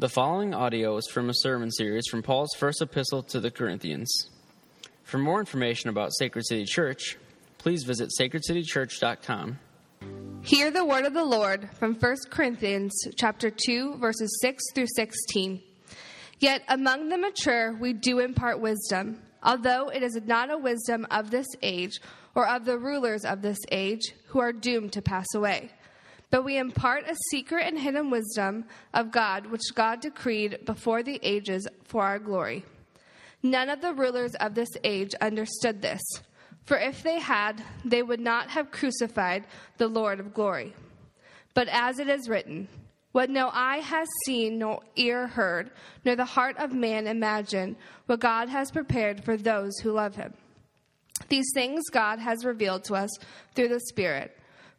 The following audio is from a sermon series from Paul's first epistle to the Corinthians. For more information about Sacred City Church, please visit sacredcitychurch.com. Hear the word of the Lord from 1 Corinthians chapter 2 verses 6 through 16. Yet among the mature we do impart wisdom, although it is not a wisdom of this age or of the rulers of this age who are doomed to pass away. But we impart a secret and hidden wisdom of God which God decreed before the ages for our glory. None of the rulers of this age understood this. For if they had, they would not have crucified the Lord of glory. But as it is written, what no eye has seen, nor ear heard, nor the heart of man imagined, what God has prepared for those who love him. These things God has revealed to us through the Spirit.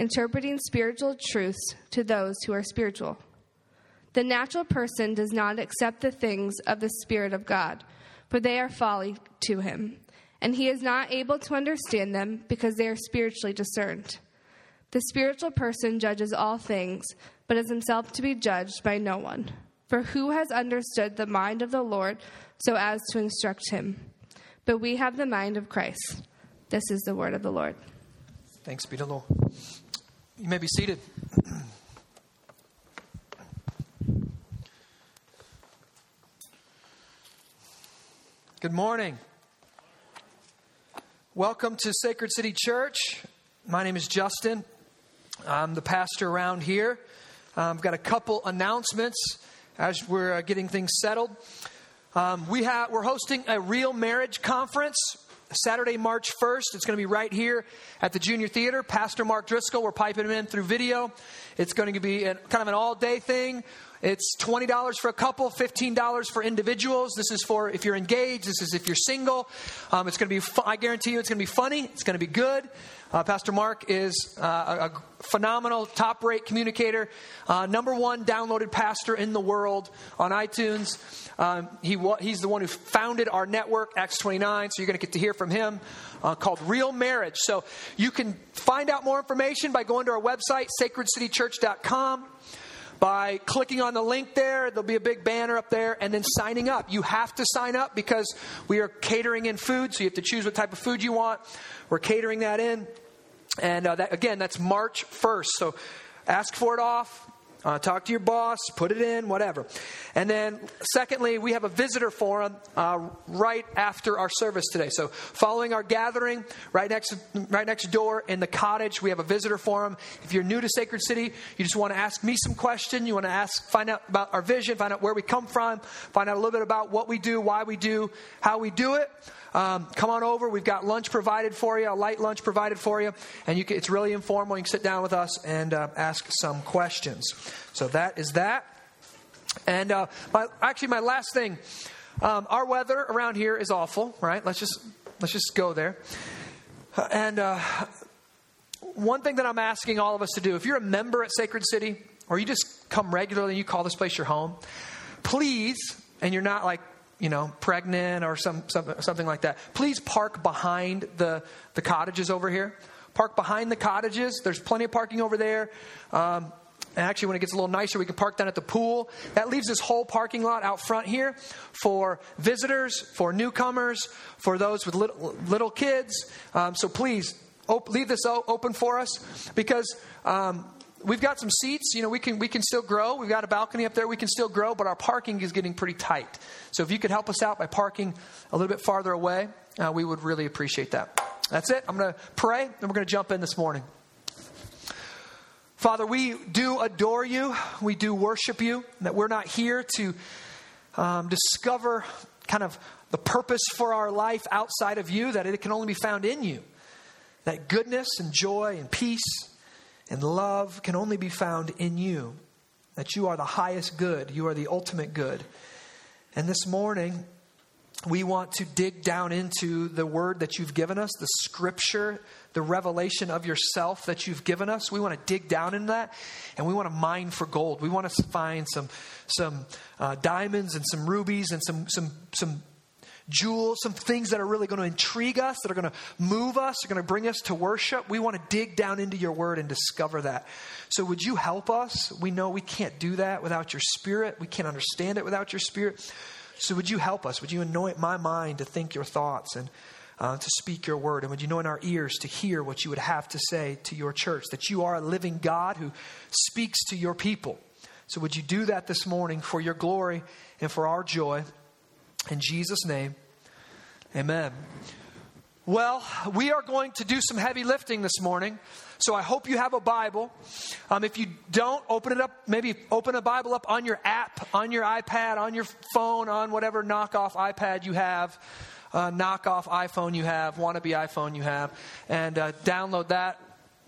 interpreting spiritual truths to those who are spiritual. The natural person does not accept the things of the Spirit of God, for they are folly to him, and he is not able to understand them because they are spiritually discerned. The spiritual person judges all things, but is himself to be judged by no one. For who has understood the mind of the Lord so as to instruct him? But we have the mind of Christ. This is the word of the Lord. Thanks be to the Lord. You may be seated. Good morning. Welcome to Sacred City Church. My name is Justin. I'm the pastor around here. Um, I've got a couple announcements as we're uh, getting things settled. Um, we have, we're hosting a real marriage conference Saturday, March 1st. It's going to be right here at the Junior Theater. Pastor Mark Driscoll, we're piping him in through video. It's going to be an, kind of an all day thing. It's $20 for a couple, $15 for individuals. This is for if you're engaged. This is if you're single. Um, it's going to be, fu- I guarantee you, it's going to be funny. It's going to be good. Uh, Pastor Mark is uh, a, phenomenal, top rate communicator, uh, number one downloaded pastor in the world on iTunes. Um, he, he's the one who founded our network, Acts 29, so you're going to get to hear from him, uh, called Real Marriage. So you can find out more information by going to our website, sacredcitychurch.com by clicking on the link there. There'll be a big banner up there, and then signing up. You have to sign up because we are catering in food, so you have to choose what type of food you want. We're catering that in. And uh, that, again, that's March 1st. So ask for it off. Uh, talk to your boss, put it in, whatever. And then, secondly, we have a visitor forum uh, right after our service today. So, following our gathering, right next, right next door in the cottage, we have a visitor forum. If you're new to Sacred City, you just want to ask me some question, you want to ask, find out about our vision, find out where we come from, find out a little bit about what we do, why we do, how we do it. Um, come on over. We've got lunch provided for you, a light lunch provided for you, and you can, it's really informal. You can sit down with us and uh, ask some questions. So that is that. And uh, my, actually, my last thing, um, our weather around here is awful. Right? Let's just let's just go there. And uh, one thing that I'm asking all of us to do, if you're a member at Sacred City, or you just come regularly and you call this place your home, please, and you're not like you know, pregnant or some, some, something like that, please park behind the, the cottages over here. Park behind the cottages. There's plenty of parking over there. Um, and actually, when it gets a little nicer, we can park down at the pool. That leaves this whole parking lot out front here for visitors, for newcomers, for those with little, little kids. Um, so please, op- leave this o- open for us because um, we've got some seats. You know, we can we can still grow. We've got a balcony up there. We can still grow, but our parking is getting pretty tight. So if you could help us out by parking a little bit farther away, uh, we would really appreciate that. That's it. I'm going to pray, and we're going to jump in this morning. Father, we do adore you. We do worship you. That we're not here to um, discover kind of the purpose for our life outside of you. That it can only be found in you. That goodness and joy and peace and love can only be found in you. that you are the highest good, you are the ultimate good. And this morning, we want to dig down into the word that you've given us, the scripture, the revelation of yourself that you've given us. We want to dig down in that and we want to mine for gold. We want to find some, some uh, diamonds and some rubies and some, some, some jewels, some things that are really going to intrigue us, that are going to move us, are going to bring us to worship. We want to dig down into your word and discover that. So, would you help us? We know we can't do that without your spirit, we can't understand it without your spirit. So, would you help us? Would you anoint my mind to think your thoughts and uh, to speak your word? And would you anoint our ears to hear what you would have to say to your church? That you are a living God who speaks to your people. So, would you do that this morning for your glory and for our joy? In Jesus' name, amen. Well, we are going to do some heavy lifting this morning. So I hope you have a Bible. Um, if you don't, open it up. Maybe open a Bible up on your app, on your iPad, on your phone, on whatever knockoff iPad you have, uh, knockoff iPhone you have, wannabe iPhone you have, and uh, download that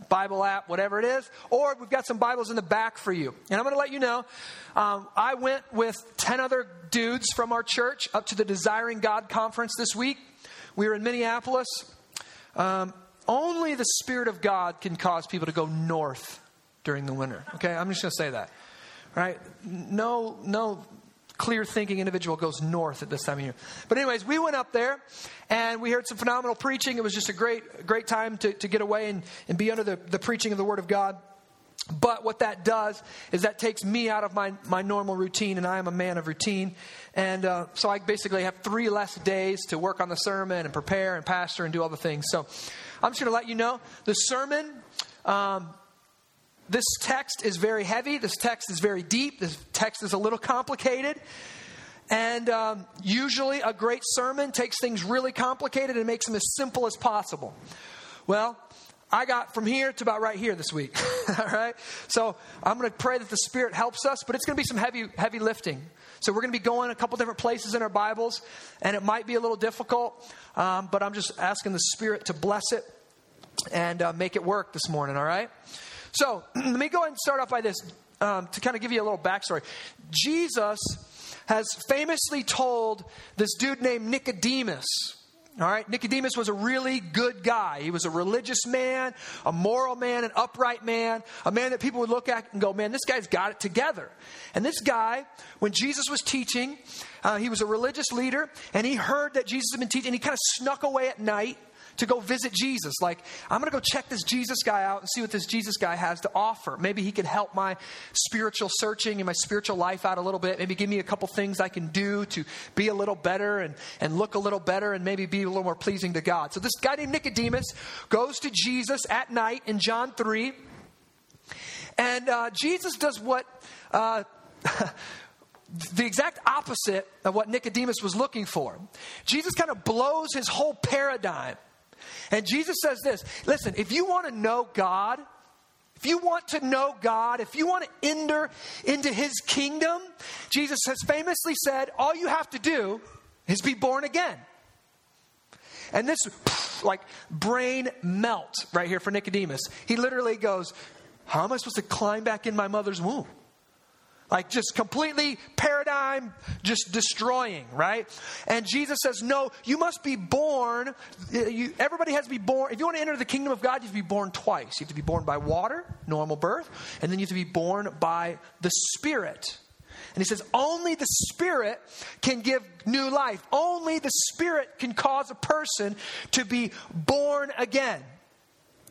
Bible app, whatever it is. Or we've got some Bibles in the back for you. And I'm going to let you know um, I went with 10 other dudes from our church up to the Desiring God conference this week. We were in Minneapolis. Um, only the Spirit of God can cause people to go north during the winter. Okay, I'm just going to say that. Right? No, no clear thinking individual goes north at this time of year. But, anyways, we went up there and we heard some phenomenal preaching. It was just a great, great time to, to get away and, and be under the, the preaching of the Word of God. But what that does is that takes me out of my, my normal routine, and I am a man of routine. And uh, so I basically have three less days to work on the sermon and prepare and pastor and do all the things. So I'm just going to let you know the sermon. Um, this text is very heavy. This text is very deep. This text is a little complicated. And um, usually, a great sermon takes things really complicated and makes them as simple as possible. Well, I got from here to about right here this week. All right? So I'm going to pray that the Spirit helps us, but it's going to be some heavy, heavy lifting. So we're going to be going a couple different places in our Bibles, and it might be a little difficult, um, but I'm just asking the Spirit to bless it and uh, make it work this morning, all right? So let me go ahead and start off by this um, to kind of give you a little backstory. Jesus has famously told this dude named Nicodemus, all right, Nicodemus was a really good guy. He was a religious man, a moral man, an upright man, a man that people would look at and go, man, this guy's got it together. And this guy, when Jesus was teaching, uh, he was a religious leader, and he heard that Jesus had been teaching, he kind of snuck away at night to go visit Jesus. Like, I'm going to go check this Jesus guy out and see what this Jesus guy has to offer. Maybe he could help my spiritual searching and my spiritual life out a little bit. Maybe give me a couple things I can do to be a little better and, and look a little better and maybe be a little more pleasing to God. So, this guy named Nicodemus goes to Jesus at night in John 3. And uh, Jesus does what. Uh, the exact opposite of what Nicodemus was looking for. Jesus kind of blows his whole paradigm and Jesus says this listen, if you want to know God, if you want to know God, if you want to enter into his kingdom, Jesus has famously said, all you have to do is be born again. And this, like, brain melt right here for Nicodemus. He literally goes, How am I supposed to climb back in my mother's womb? Like just completely paradigm just destroying, right? And Jesus says, No, you must be born. Uh, you, everybody has to be born. If you want to enter the kingdom of God, you have to be born twice. You have to be born by water, normal birth, and then you have to be born by the Spirit. And he says, only the Spirit can give new life. Only the Spirit can cause a person to be born again.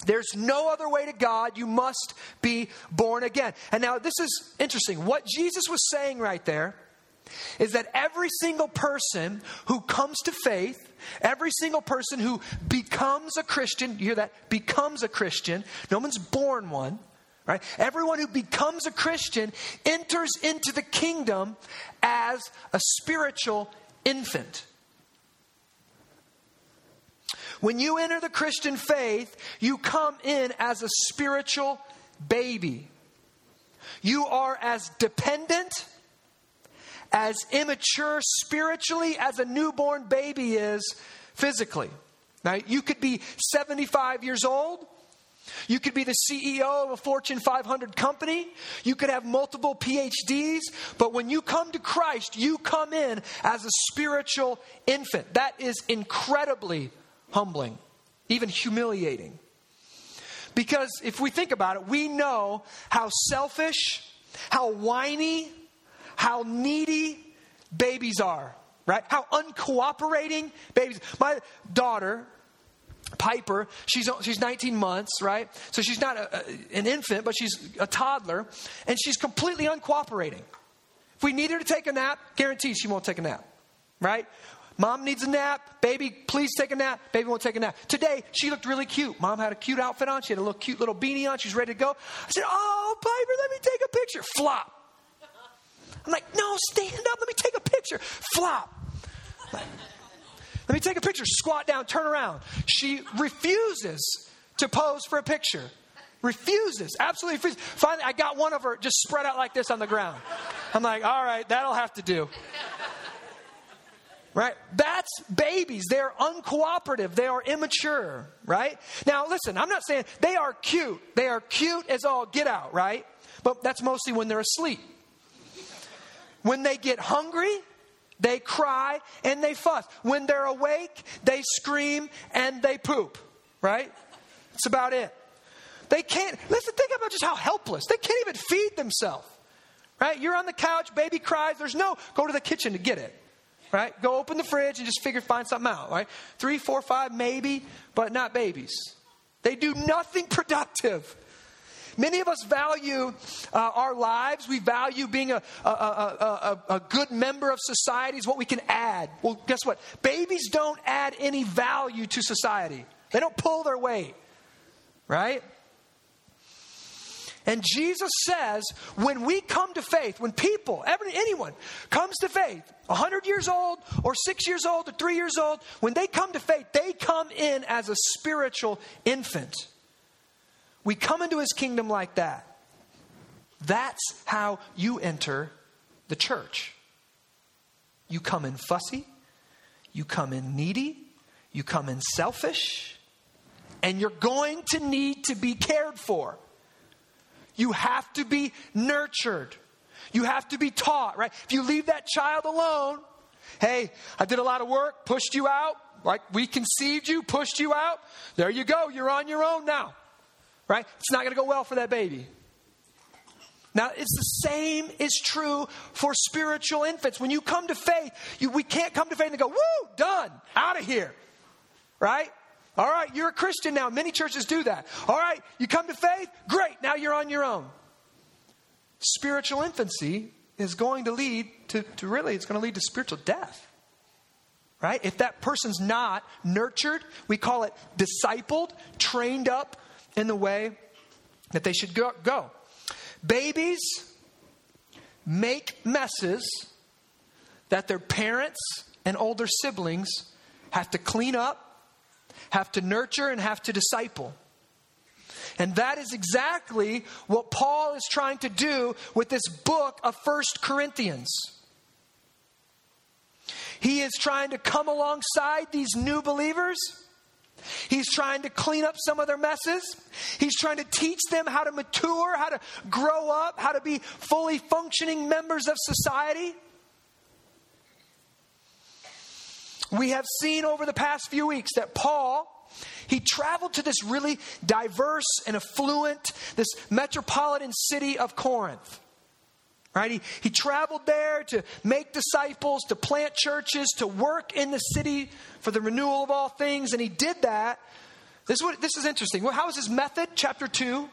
There's no other way to God. You must be born again. And now, this is interesting. What Jesus was saying right there is that every single person who comes to faith, every single person who becomes a Christian, you hear that? Becomes a Christian. No one's born one, right? Everyone who becomes a Christian enters into the kingdom as a spiritual infant. When you enter the Christian faith, you come in as a spiritual baby. You are as dependent, as immature spiritually as a newborn baby is physically. Now, you could be 75 years old, You could be the CEO of a Fortune 500 company. You could have multiple PhDs. But when you come to Christ, you come in as a spiritual infant. That is incredibly humbling, even humiliating. Because if we think about it, we know how selfish, how whiny, how needy babies are, right? How uncooperating babies. My daughter, Piper, she's, she's 19 months, right? So she's not a, a, an infant, but she's a toddler, and she's completely uncooperating. If we need her to take a nap, guarantee she won't take a nap, right? Mom needs a nap. Baby, please take a nap. Baby won't take a nap. Today, she looked really cute. Mom had a cute outfit on. She had a little cute little beanie on. She's ready to go. I said, Oh, Piper, let me take a picture. Flop. I'm like, No, stand up. Let me take a picture. Flop. Let me take a picture. Squat down, turn around. She refuses to pose for a picture. Refuses, absolutely refuses. Finally, I got one of her just spread out like this on the ground. I'm like, all right, that'll have to do. Right? That's babies. They're uncooperative. They are immature, right? Now, listen, I'm not saying they are cute. They are cute as all get out, right? But that's mostly when they're asleep. When they get hungry, they cry and they fuss. When they're awake, they scream and they poop, right? That's about it. They can't, listen, think about just how helpless. They can't even feed themselves, right? You're on the couch, baby cries, there's no, go to the kitchen to get it, right? Go open the fridge and just figure, find something out, right? Three, four, five, maybe, but not babies. They do nothing productive. Many of us value uh, our lives. We value being a, a, a, a, good member of society, is what we can add. Well, guess what? Babies don't add any value to society, they don't pull their weight, right? And Jesus says, when we come to faith, when people, anyone comes to faith, 100 years old or six years old or three years old, when they come to faith, they come in as a spiritual infant. We come into his kingdom like that. That's how you enter the church. You come in fussy, you come in needy, you come in selfish, and you're going to need to be cared for. You have to be nurtured. You have to be taught, right? If you leave that child alone, hey, I did a lot of work, pushed you out, like we conceived you, pushed you out. There you go, you're on your own now right? It's not going to go well for that baby. Now, it's the same is true for spiritual infants. When you come to faith, you, we can't come to faith and go, woo, done, out of here, right? All right, you're a Christian now. Many churches do that. All right, you come to faith, great, now you're on your own. Spiritual infancy is going to lead to, to really, it's going to lead to spiritual death. Right? If that person's not nurtured, we call it discipled, trained up in the way that they should go. Babies make messes that their parents and older siblings have to clean up, have to nurture, and have to disciple. And that is exactly what Paul is trying to do with this book of First Corinthians. He is trying to come alongside these new believers He's trying to clean up some of their messes. He's trying to teach them how to mature, how to grow up, how to be fully functioning members of society. We have seen over the past few weeks that Paul, he traveled to this really diverse and affluent, this metropolitan city of Corinth. Right? He, he traveled there to make disciples, to plant churches, to work in the city for the renewal of all things, and he did that. This is, what, this is interesting. How was his method? Chapter 2,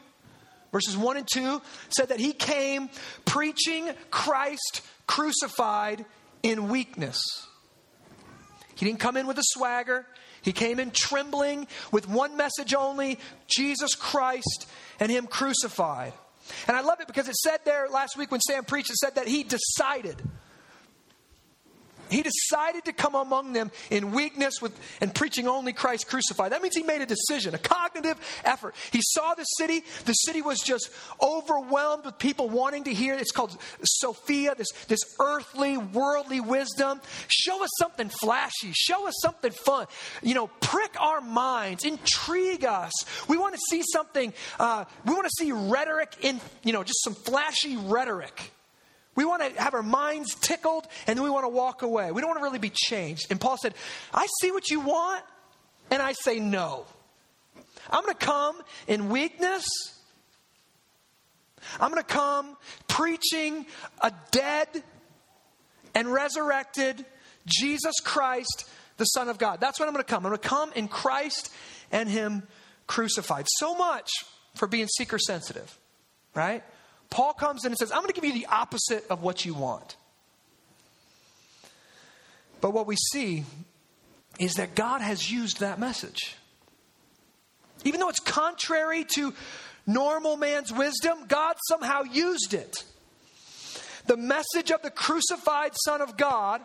verses 1 and 2 said that he came preaching Christ crucified in weakness. He didn't come in with a swagger. He came in trembling with one message only Jesus Christ and Him crucified. And I love it because it said there last week when Sam preached, it said that he decided. He decided to come among them in weakness with, and preaching only Christ crucified. That means he made a decision, a cognitive effort. He saw the city. The city was just overwhelmed with people wanting to hear. It's called Sophia, this, this earthly, worldly wisdom. Show us something flashy. Show us something fun. You know, prick our minds, intrigue us. We want to see something, uh, we want to see rhetoric in, you know, just some flashy rhetoric. We want to have our minds tickled and then we want to walk away. We don't want to really be changed. And Paul said, I see what you want, and I say no. I'm going to come in weakness. I'm going to come preaching a dead and resurrected Jesus Christ, the Son of God. That's when I'm going to come. I'm going to come in Christ and Him crucified. So much for being seeker sensitive, right? Paul comes in and says, I'm going to give you the opposite of what you want. But what we see is that God has used that message. Even though it's contrary to normal man's wisdom, God somehow used it. The message of the crucified Son of God,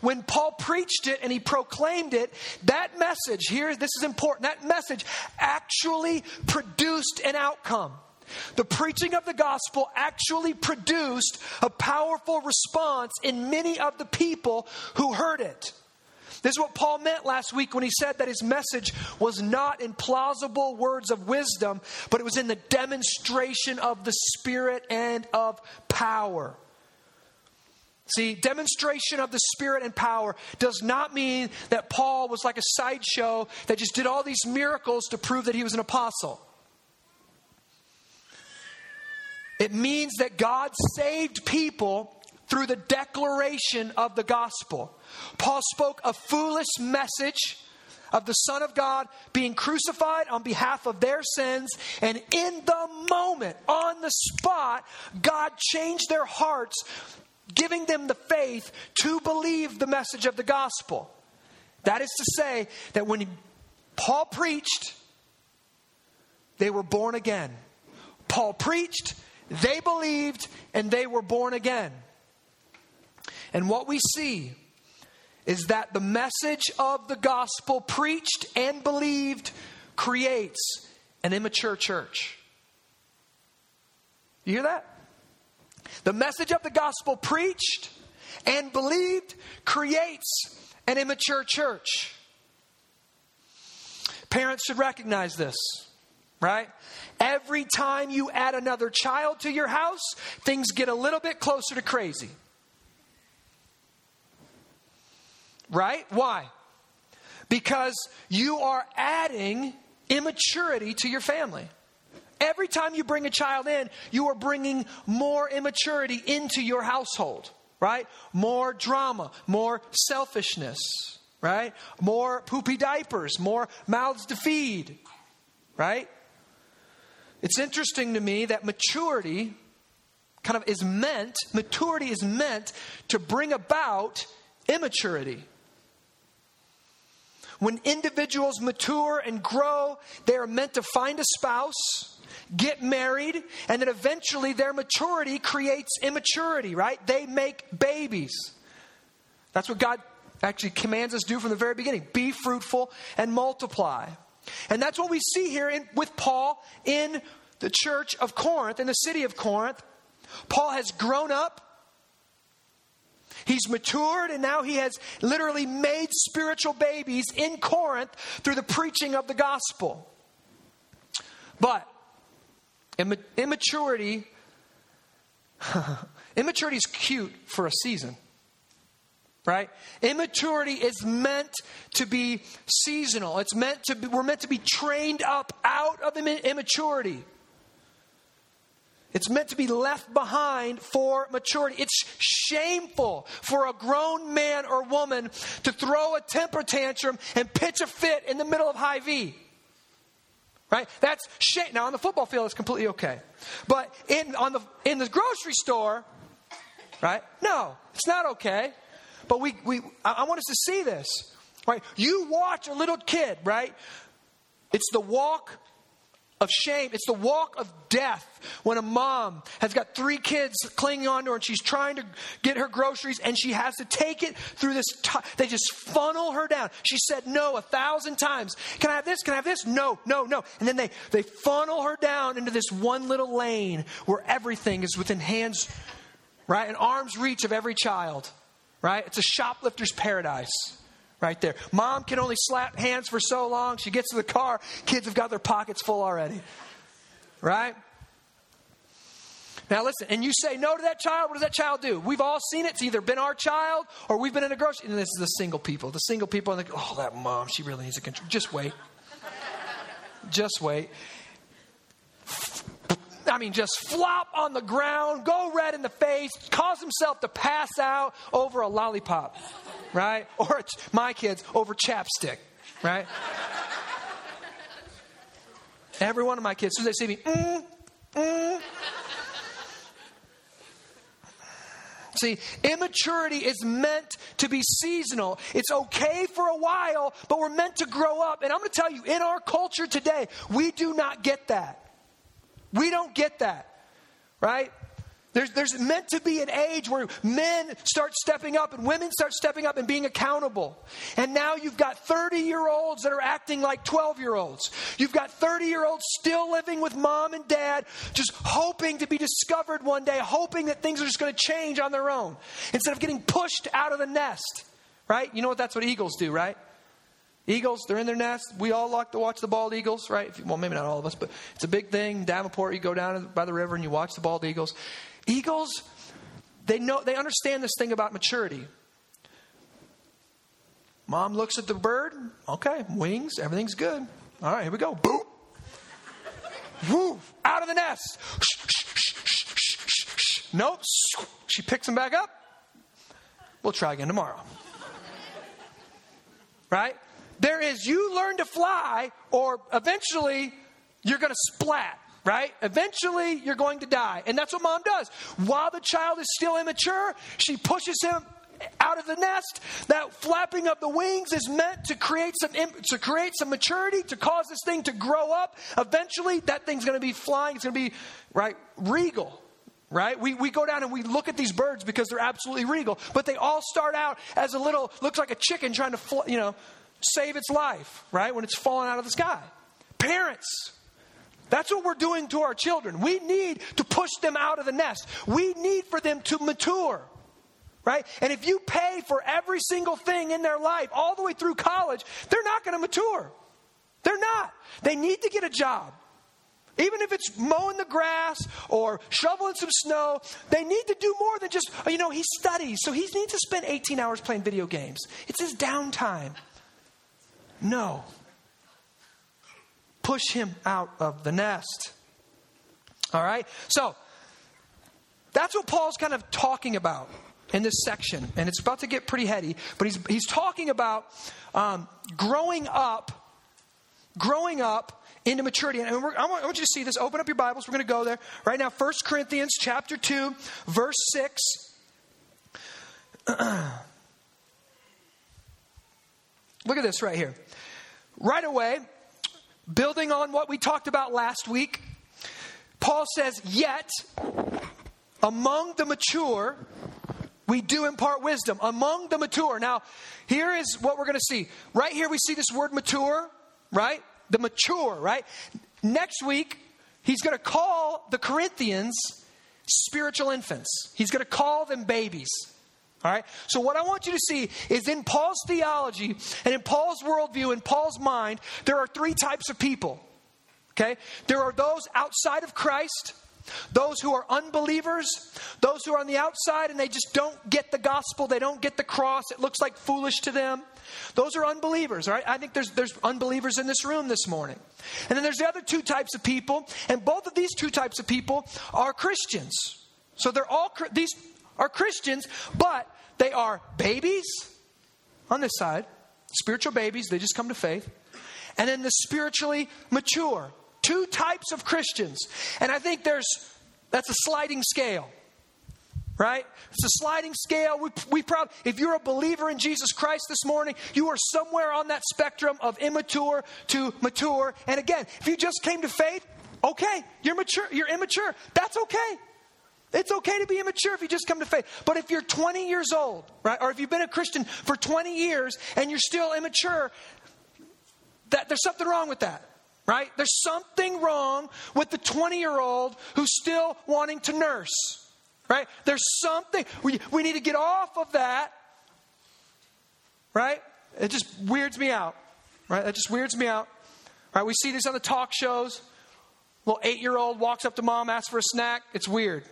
when Paul preached it and he proclaimed it, that message, here, this is important, that message actually produced an outcome. The preaching of the gospel actually produced a powerful response in many of the people who heard it. This is what Paul meant last week when he said that his message was not in plausible words of wisdom, but it was in the demonstration of the Spirit and of power. See, demonstration of the Spirit and power does not mean that Paul was like a sideshow that just did all these miracles to prove that he was an apostle. It means that God saved people through the declaration of the gospel. Paul spoke a foolish message of the Son of God being crucified on behalf of their sins, and in the moment, on the spot, God changed their hearts, giving them the faith to believe the message of the gospel. That is to say, that when Paul preached, they were born again. Paul preached, they believed and they were born again. And what we see is that the message of the gospel preached and believed creates an immature church. You hear that? The message of the gospel preached and believed creates an immature church. Parents should recognize this right? Every time you add another child to your house, things get a little bit closer to crazy. Right? Why? Because you are adding immaturity to your family. Every time you bring a child in, you are bringing more immaturity into your household, right? More drama, more selfishness, right? More poopy diapers, more mouths to feed, right? It's interesting to me that maturity kind of is meant, maturity is meant to bring about immaturity. When individuals mature and grow, they are meant to find a spouse, get married, and then eventually their maturity creates immaturity, right? They make babies. That's what God actually commands us to do from the very beginning be fruitful and multiply. And that's what we see here in, with Paul in the church of Corinth, in the city of Corinth. Paul has grown up. He's matured and now he has literally made spiritual babies in Corinth through the preaching of the gospel. But immaturity immaturity is cute for a season right? Immaturity is meant to be seasonal. It's meant to be, we're meant to be trained up out of immaturity. It's meant to be left behind for maturity. It's shameful for a grown man or woman to throw a temper tantrum and pitch a fit in the middle of Hy-Vee. Right? That's shame. Now on the football field, it's completely okay. But in on the in the grocery store, right? No, it's not okay. But we, we I want us to see this. Right? You watch a little kid, right? It's the walk of shame. It's the walk of death when a mom has got three kids clinging onto her and she's trying to get her groceries and she has to take it through this. T- they just funnel her down. She said no a thousand times. Can I have this? Can I have this? No, no, no. And then they, they funnel her down into this one little lane where everything is within hands, right? An arm's reach of every child, right? It's a shoplifter's paradise right there. Mom can only slap hands for so long. She gets to the car, kids have got their pockets full already. Right? Now listen, and you say no to that child, what does that child do? We've all seen it. It's either been our child or we've been in a grocery. And this is the single people. The single people, oh, that mom, she really needs a control. Just wait. just wait. I mean, just flop on the ground, go red in the face, cause himself to pass out over a lollipop right? Or it's my kids over chapstick, right? Every one of my kids, as soon as they see me, mm, mm. See, immaturity is meant to be seasonal. It's okay for a while, but we're meant to grow up. And I'm going to tell you, in our culture today, we do not get that. We don't get that, right? There's, there's meant to be an age where men start stepping up and women start stepping up and being accountable. And now you've got 30 year olds that are acting like 12 year olds. You've got 30 year olds still living with mom and dad, just hoping to be discovered one day, hoping that things are just going to change on their own instead of getting pushed out of the nest. Right? You know what that's what eagles do, right? Eagles, they're in their nest. We all like to watch the bald eagles, right? Well, maybe not all of us, but it's a big thing. Davenport, you go down by the river and you watch the bald eagles. Eagles, they know they understand this thing about maturity. Mom looks at the bird. Okay, wings, everything's good. All right, here we go. Boom. Woo, out of the nest. Nope. She picks him back up. We'll try again tomorrow. Right? There is you learn to fly, or eventually you're going to splat right? Eventually, you're going to die. And that's what mom does. While the child is still immature, she pushes him out of the nest. That flapping of the wings is meant to create some to create some maturity, to cause this thing to grow up. Eventually, that thing's going to be flying. It's going to be right regal. Right? We, we go down and we look at these birds because they're absolutely regal, but they all start out as a little, looks like a chicken trying to, you know, save its life, right? When it's falling out of the sky. Parents, that's what we're doing to our children. We need to push them out of the nest. We need for them to mature. Right? And if you pay for every single thing in their life all the way through college, they're not going to mature. They're not. They need to get a job. Even if it's mowing the grass or shoveling some snow, they need to do more than just, you know, he studies, so he needs to spend 18 hours playing video games. It's his downtime. No push him out of the nest. All right? So, that's what Paul's kind of talking about in this section. And it's about to get pretty heady, but he's, he's talking about um, growing up, growing up into maturity. And I want, you to see this. Open up your Bibles. We're going to go there right now. 1 Corinthians chapter 2, verse 6. Look at this right here. Right away, building on what we talked about last week, Paul says, Yet among the mature, we do impart wisdom. Among the mature. Now, here is what we're going to see. Right here, we see this word mature, right? The mature, right? Next week, he's going to call the Corinthians spiritual infants, he's going to call them babies. All right? So, what I want you to see is in Paul's theology and in Paul's worldview, in Paul's mind, there are three types of people. Okay? There are those outside of Christ, those who are unbelievers, those who are on the outside and they just don't get the gospel, they don't get the cross, it looks like foolish to them. Those are unbelievers, all right? I think there's, there's unbelievers in this room this morning. And then there's the other two types of people, and both of these two types of people are Christians. So they're all, these are Christians, but they are babies on this side, spiritual babies, they just come to faith, and then the spiritually mature. Two types of Christians. And I think there's that's a sliding scale. right? It's a sliding scale. We, we proud, if you're a believer in Jesus Christ this morning, you are somewhere on that spectrum of immature to mature. And again, if you just came to faith, okay, you're mature, you're immature. That's okay. It's okay to be immature if you just come to faith. But if you're 20 years old, right, or if you've been a Christian for 20 years and you're still immature, that there's something wrong with that. Right? There's something wrong with the 20 year old who's still wanting to nurse. Right? There's something. We, we need to get off of that. Right? It just weirds me out. Right? That just weirds me out. Right? We see this on the talk shows. Little eight year old walks up to mom, asks for a snack. It's weird.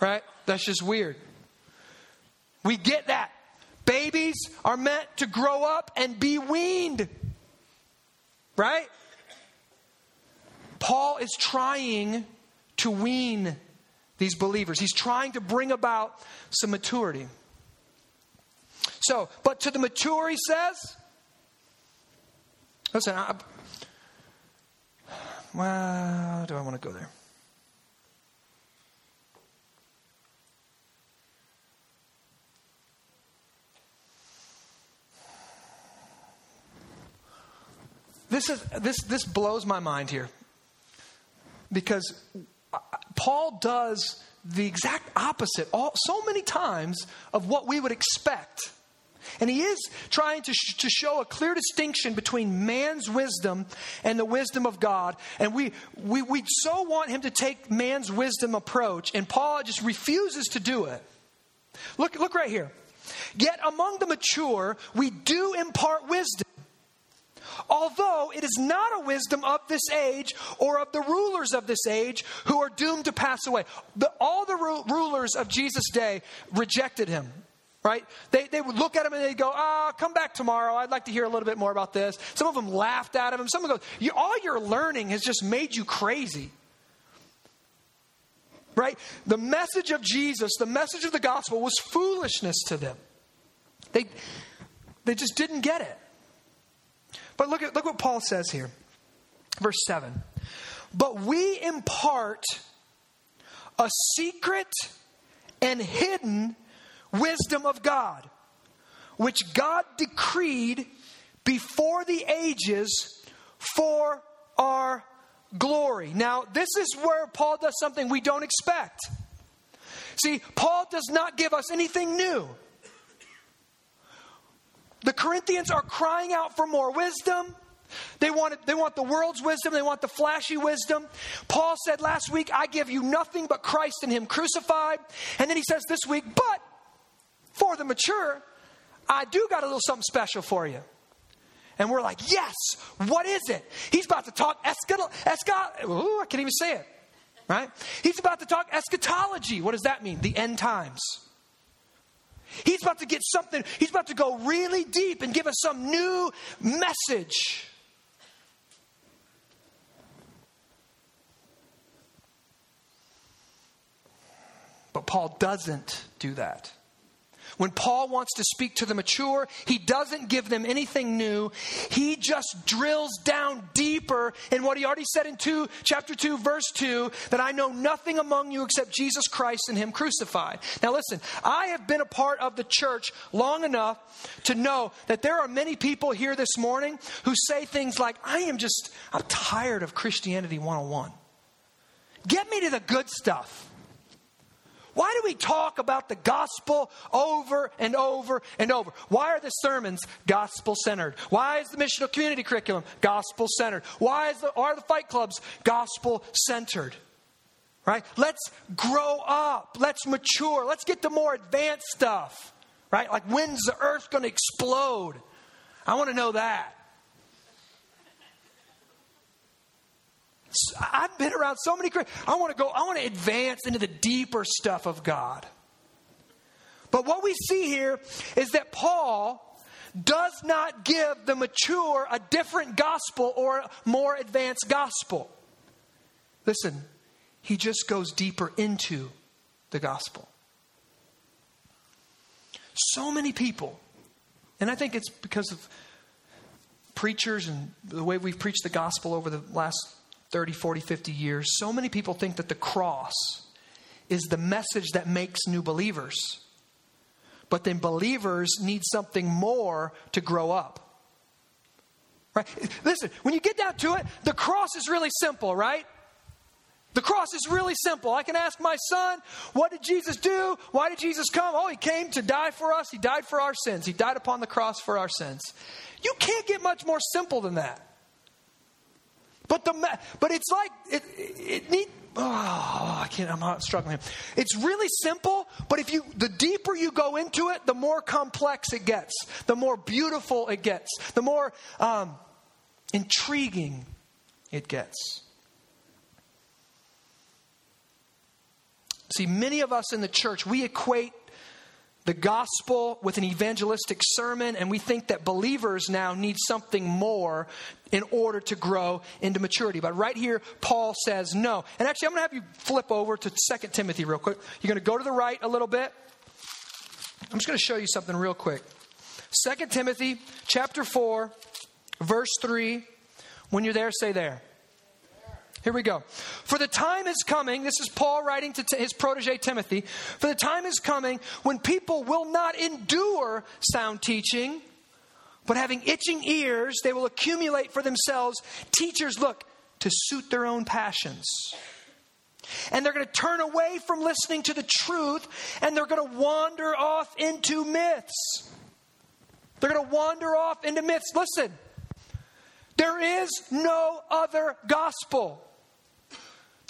Right? That's just weird. We get that. Babies are meant to grow up and be weaned. Right? Paul is trying to wean these believers. He's trying to bring about some maturity. So, but to the mature, he says, listen, I, well, do I want to go there? This, is, this, this blows my mind here because Paul does the exact opposite all, so many times of what we would expect. And he is trying to, sh- to show a clear distinction between man's wisdom and the wisdom of God. And we, we, we so want him to take man's wisdom approach, and Paul just refuses to do it. Look, look right here. Yet among the mature, we do impart wisdom although it is not a wisdom of this age or of the rulers of this age who are doomed to pass away. The, all the ru- rulers of Jesus' day rejected him. Right? They, they would look at him and they'd go, ah, oh, come back tomorrow. I'd like to hear a little bit more about this. Some of them laughed at him. Some of them go, all your learning has just made you crazy. Right? The message of Jesus, the message of the gospel was foolishness to them. They, they just didn't get it. But look at look what Paul says here. Verse 7. But we impart a secret and hidden wisdom of God, which God decreed before the ages for our glory. Now, this is where Paul does something we don't expect. See, Paul does not give us anything new. The Corinthians are crying out for more wisdom. They want, they want the world's wisdom. They want the flashy wisdom. Paul said last week, I give you nothing but Christ and Him crucified. And then he says this week, but for the mature, I do got a little something special for you. And we're like, yes, what is it? He's about to talk eschato, eschato, ooh, I can't even say it, right? He's about to talk eschatology. What does that mean? The end times. He's about to get something, he's about to go really deep and give us some new message. But Paul doesn't do that. When Paul wants to speak to the mature, he doesn't give them anything new. He just drills down deeper in what he already said in 2, chapter 2, verse 2, that I know nothing among you except Jesus Christ and him crucified. Now listen, I have been a part of the church long enough to know that there are many people here this morning who say things like, I am just, I'm tired of Christianity 101. Get me to the good stuff. Why do we talk about the gospel over and over and over? Why are the sermons gospel centered? Why is the missional community curriculum gospel centered? Why the, are the fight clubs gospel centered? Right? Let's grow up. Let's mature. Let's get to more advanced stuff. Right? Like when's the earth going to explode? I want to know that. I've been around so many I want to go, I want to advance into the deeper stuff of God. But what we see here is that Paul does not give the mature a different gospel or more advanced gospel. Listen, he just goes deeper into the gospel. So many people, and I think it's because of preachers and the way we've preached the gospel over the last 30, 40, 50 years, so many people think that the cross is the message that makes new believers. But then believers need something more to grow up. Right? Listen, when you get down to it, the cross is really simple, right? The cross is really simple. I can ask my son, what did Jesus do? Why did Jesus come? Oh, he came to die for us. He died for our sins. He died upon the cross for our sins. You can't get much more simple than that. But the but it's like it, it need oh I can't I'm not struggling. It's really simple, but if you the deeper you go into it, the more complex it gets, the more beautiful it gets, the more um, intriguing it gets. See, many of us in the church, we equate the gospel with an evangelistic sermon, and we think that believers now need something more in order to grow into maturity. But right here, Paul says no. And actually, I'm going to have you flip over to 2 Timothy real quick. You're going to go to the right a little bit. I'm just going to show you something real quick. 2 Timothy chapter 4, verse 3. When you're there, say there. Here we go. For the time is coming, this is Paul writing to his protege Timothy. For the time is coming when people will not endure sound teaching, but having itching ears, they will accumulate for themselves teachers, look, to suit their own passions. And they're going to turn away from listening to the truth and they're going to wander off into myths. They're going to wander off into myths. Listen, there is no other gospel.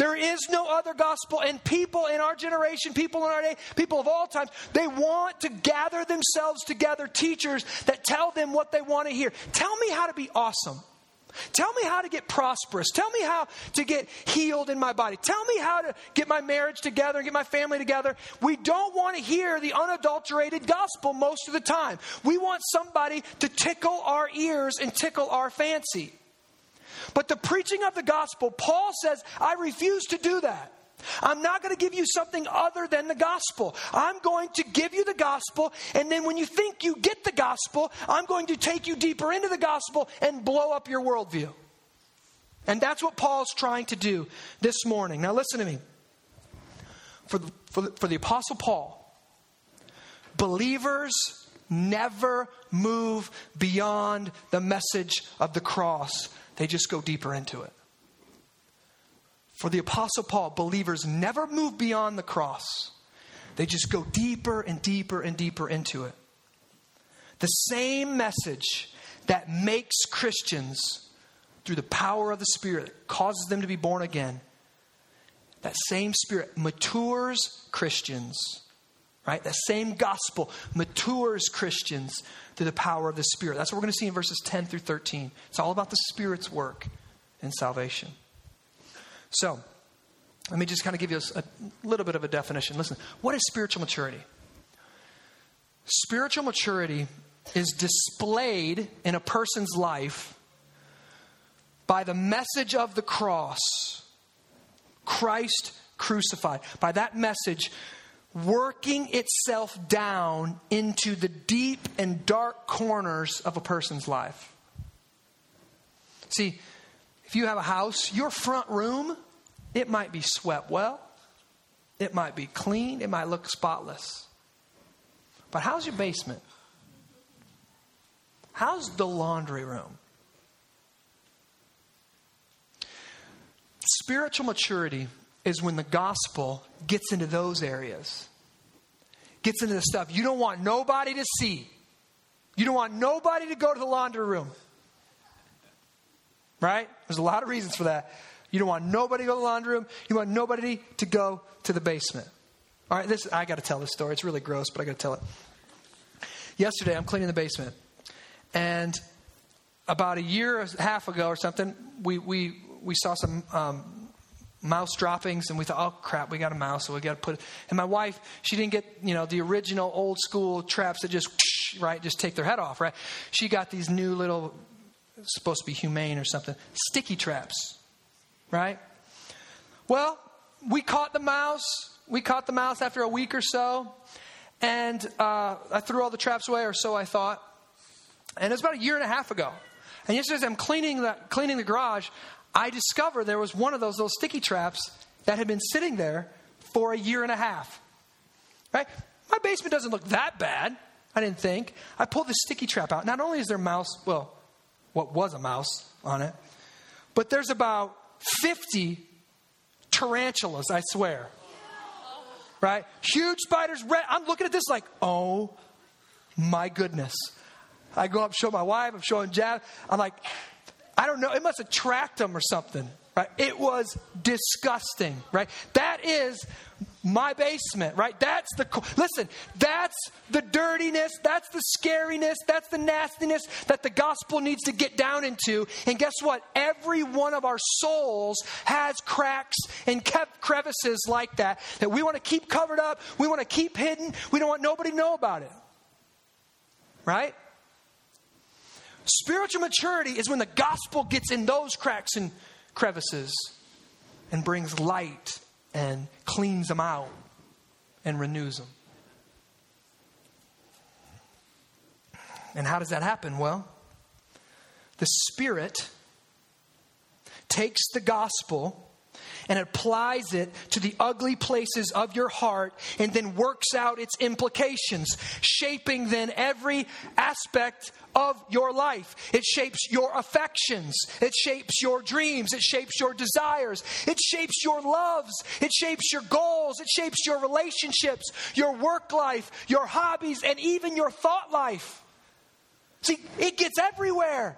There is no other gospel, and people in our generation, people in our day, people of all times, they want to gather themselves together, teachers that tell them what they want to hear. Tell me how to be awesome. Tell me how to get prosperous. Tell me how to get healed in my body. Tell me how to get my marriage together and get my family together. We don't want to hear the unadulterated gospel most of the time. We want somebody to tickle our ears and tickle our fancy. But the preaching of the gospel, Paul says, I refuse to do that. I'm not going to give you something other than the gospel. I'm going to give you the gospel, and then when you think you get the gospel, I'm going to take you deeper into the gospel and blow up your worldview. And that's what Paul's trying to do this morning. Now, listen to me. For the, for the, for the Apostle Paul, believers never move beyond the message of the cross they just go deeper into it. For the Apostle Paul, believers never move beyond the cross, they just go deeper and deeper and deeper into it. The same message that makes Christians, through the power of the Spirit, causes them to be born again, that same Spirit matures Christians right? That same gospel matures Christians through the power of the Spirit. That's what we're going to see in verses 10 through 13. It's all about the Spirit's work in salvation. So, let me just kind of give you a, a little bit of a definition. Listen, what is spiritual maturity? Spiritual maturity is displayed in a person's life by the message of the cross, Christ crucified. By that message, working itself down into the deep and dark corners of a person's life. See, if you have a house, your front room, it might be swept well, it might be clean, it might look spotless. But how's your basement? How's the laundry room? Spiritual maturity is when the gospel gets into those areas, gets into the stuff you don't want nobody to see. You don't want nobody to go to the laundry room. Right? There's a lot of reasons for that. You don't want nobody to go to the laundry room. You want nobody to go to the basement. All right, this I got to tell this story. It's really gross, but I got to tell it. Yesterday, I'm cleaning the basement, and about a year and a half ago or something, we we we saw some um, mouse droppings and we thought oh crap we got a mouse so we got to put it and my wife she didn't get you know the original old school traps that just right just take their head off right? She got these new little supposed to be humane or something sticky traps right? Well we caught the mouse. We caught the mouse after a week or so and uh, i threw all the traps away or so i thought. And it was about a year and a half ago. And yesterday as i'm cleaning the cleaning the garage I discovered there was one of those little sticky traps that had been sitting there for a year and a half. Right? My basement doesn't look that bad, I didn't think. I pulled the sticky trap out. Not only is there mouse, well, what was a mouse on it, but there's about 50 tarantulas, I swear. Right? Huge spiders. Red. I'm looking at this like, oh my goodness. I go up, show my wife, I'm showing Jab. I'm like, I don't know, it must attract them or something. Right? It was disgusting, right? That is my basement, right? That's the listen, that's the dirtiness, that's the scariness, that's the nastiness that the gospel needs to get down into. And guess what? Every one of our souls has cracks and crevices like that that we want to keep covered up, we want to keep hidden, we don't want nobody to know about it. Right? Spiritual maturity is when the gospel gets in those cracks and crevices and brings light and cleans them out and renews them. And how does that happen? Well, the Spirit takes the gospel and applies it to the ugly places of your heart and then works out its implications, shaping then every aspect of your life. It shapes your affections, it shapes your dreams, it shapes your desires, it shapes your loves, it shapes your goals, it shapes your relationships, your work life, your hobbies, and even your thought life. See, it gets everywhere.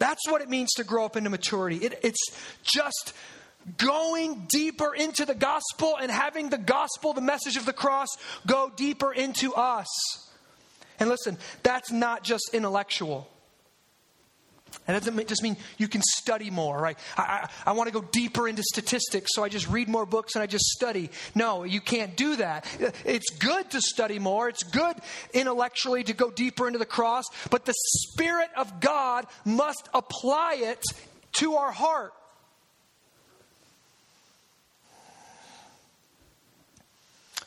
That's what it means to grow up into maturity. It, it's just going deeper into the gospel and having the gospel, the message of the cross, go deeper into us. And listen, that's not just intellectual. And that doesn't just mean you can study more, right? I, I, I want to go deeper into statistics, so I just read more books and I just study. No, you can't do that. It's good to study more, it's good intellectually to go deeper into the cross, but the Spirit of God must apply it to our heart.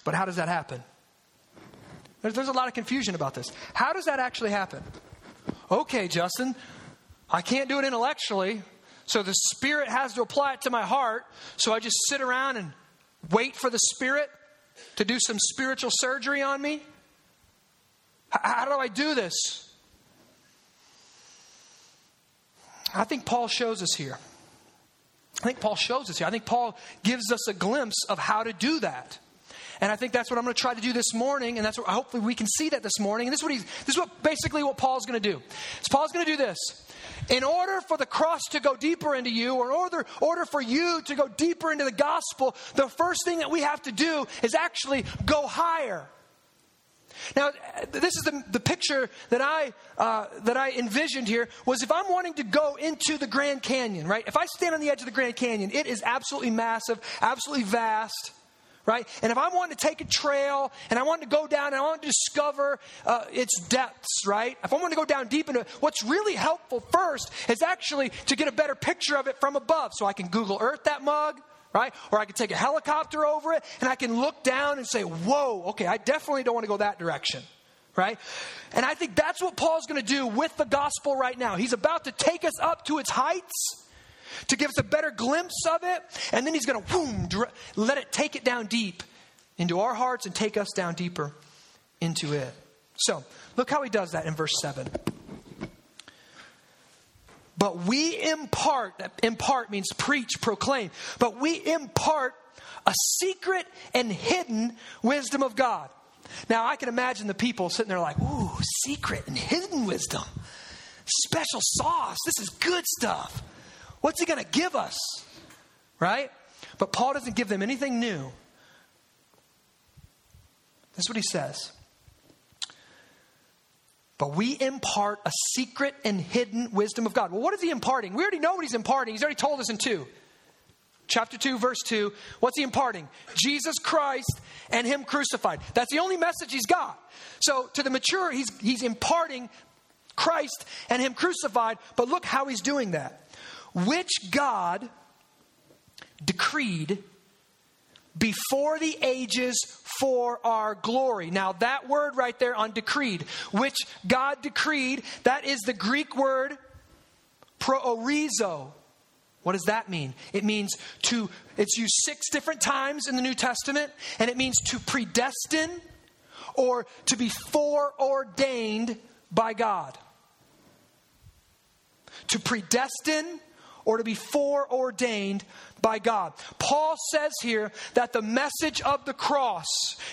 But how does that happen? There's, there's a lot of confusion about this. How does that actually happen? Okay, Justin, I can't do it intellectually, so the Spirit has to apply it to my heart. So I just sit around and wait for the Spirit to do some spiritual surgery on me? How do I do this? I think Paul shows us here. I think Paul shows us here. I think Paul gives us a glimpse of how to do that. And I think that's what I'm going to try to do this morning, and that's what hopefully we can see that this morning. And this is what he's, this is what basically what Paul's going to do. So Paul's going to do this. In order for the cross to go deeper into you, or in order, order for you to go deeper into the gospel, the first thing that we have to do is actually go higher. Now, this is the, the picture that I, uh, that I envisioned here was if I'm wanting to go into the Grand Canyon, right? If I stand on the edge of the Grand Canyon, it is absolutely massive, absolutely vast right? And if I want to take a trail and I want to go down and I want to discover uh, its depths, right? If I want to go down deep into it, what's really helpful first is actually to get a better picture of it from above. So I can Google Earth that mug, right? Or I can take a helicopter over it and I can look down and say, whoa, okay, I definitely don't want to go that direction. Right? And I think that's what Paul's going to do with the gospel right now. He's about to take us up to its heights to give us a better glimpse of it. And then he's going to let it take it down deep into our hearts and take us down deeper into it. So, look how he does that in verse 7. But we impart, impart means preach, proclaim, but we impart a secret and hidden wisdom of God. Now, I can imagine the people sitting there like, ooh, secret and hidden wisdom. Special sauce. This is good stuff. What's he going to give us? Right? But Paul doesn't give them anything new. This is what he says. But we impart a secret and hidden wisdom of God. Well, what is he imparting? We already know what he's imparting. He's already told us in 2. Chapter 2, verse 2. What's he imparting? Jesus Christ and him crucified. That's the only message he's got. So to the mature, he's, he's imparting Christ and him crucified. But look how he's doing that which God decreed before the ages for our glory. Now, that word right there on decreed, which God decreed, that is the Greek word proorizo. What does that mean? It means to, it's used six different times in the New Testament, and it means to predestine or to be foreordained by God. To predestine or to be foreordained by God. Paul says here that the message of the cross,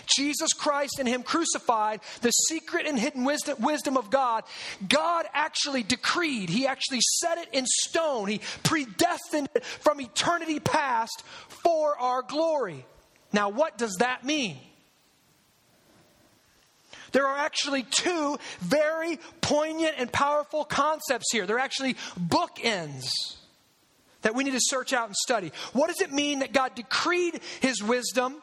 Jesus Christ and Him crucified, the secret and hidden wisdom, of God, God actually decreed, He actually set it in stone, He predestined it from eternity past for our glory. Now, what does that mean? There are actually two very poignant and powerful concepts here. They're actually bookends that we need to search out and study. What does it mean that God decreed his wisdom?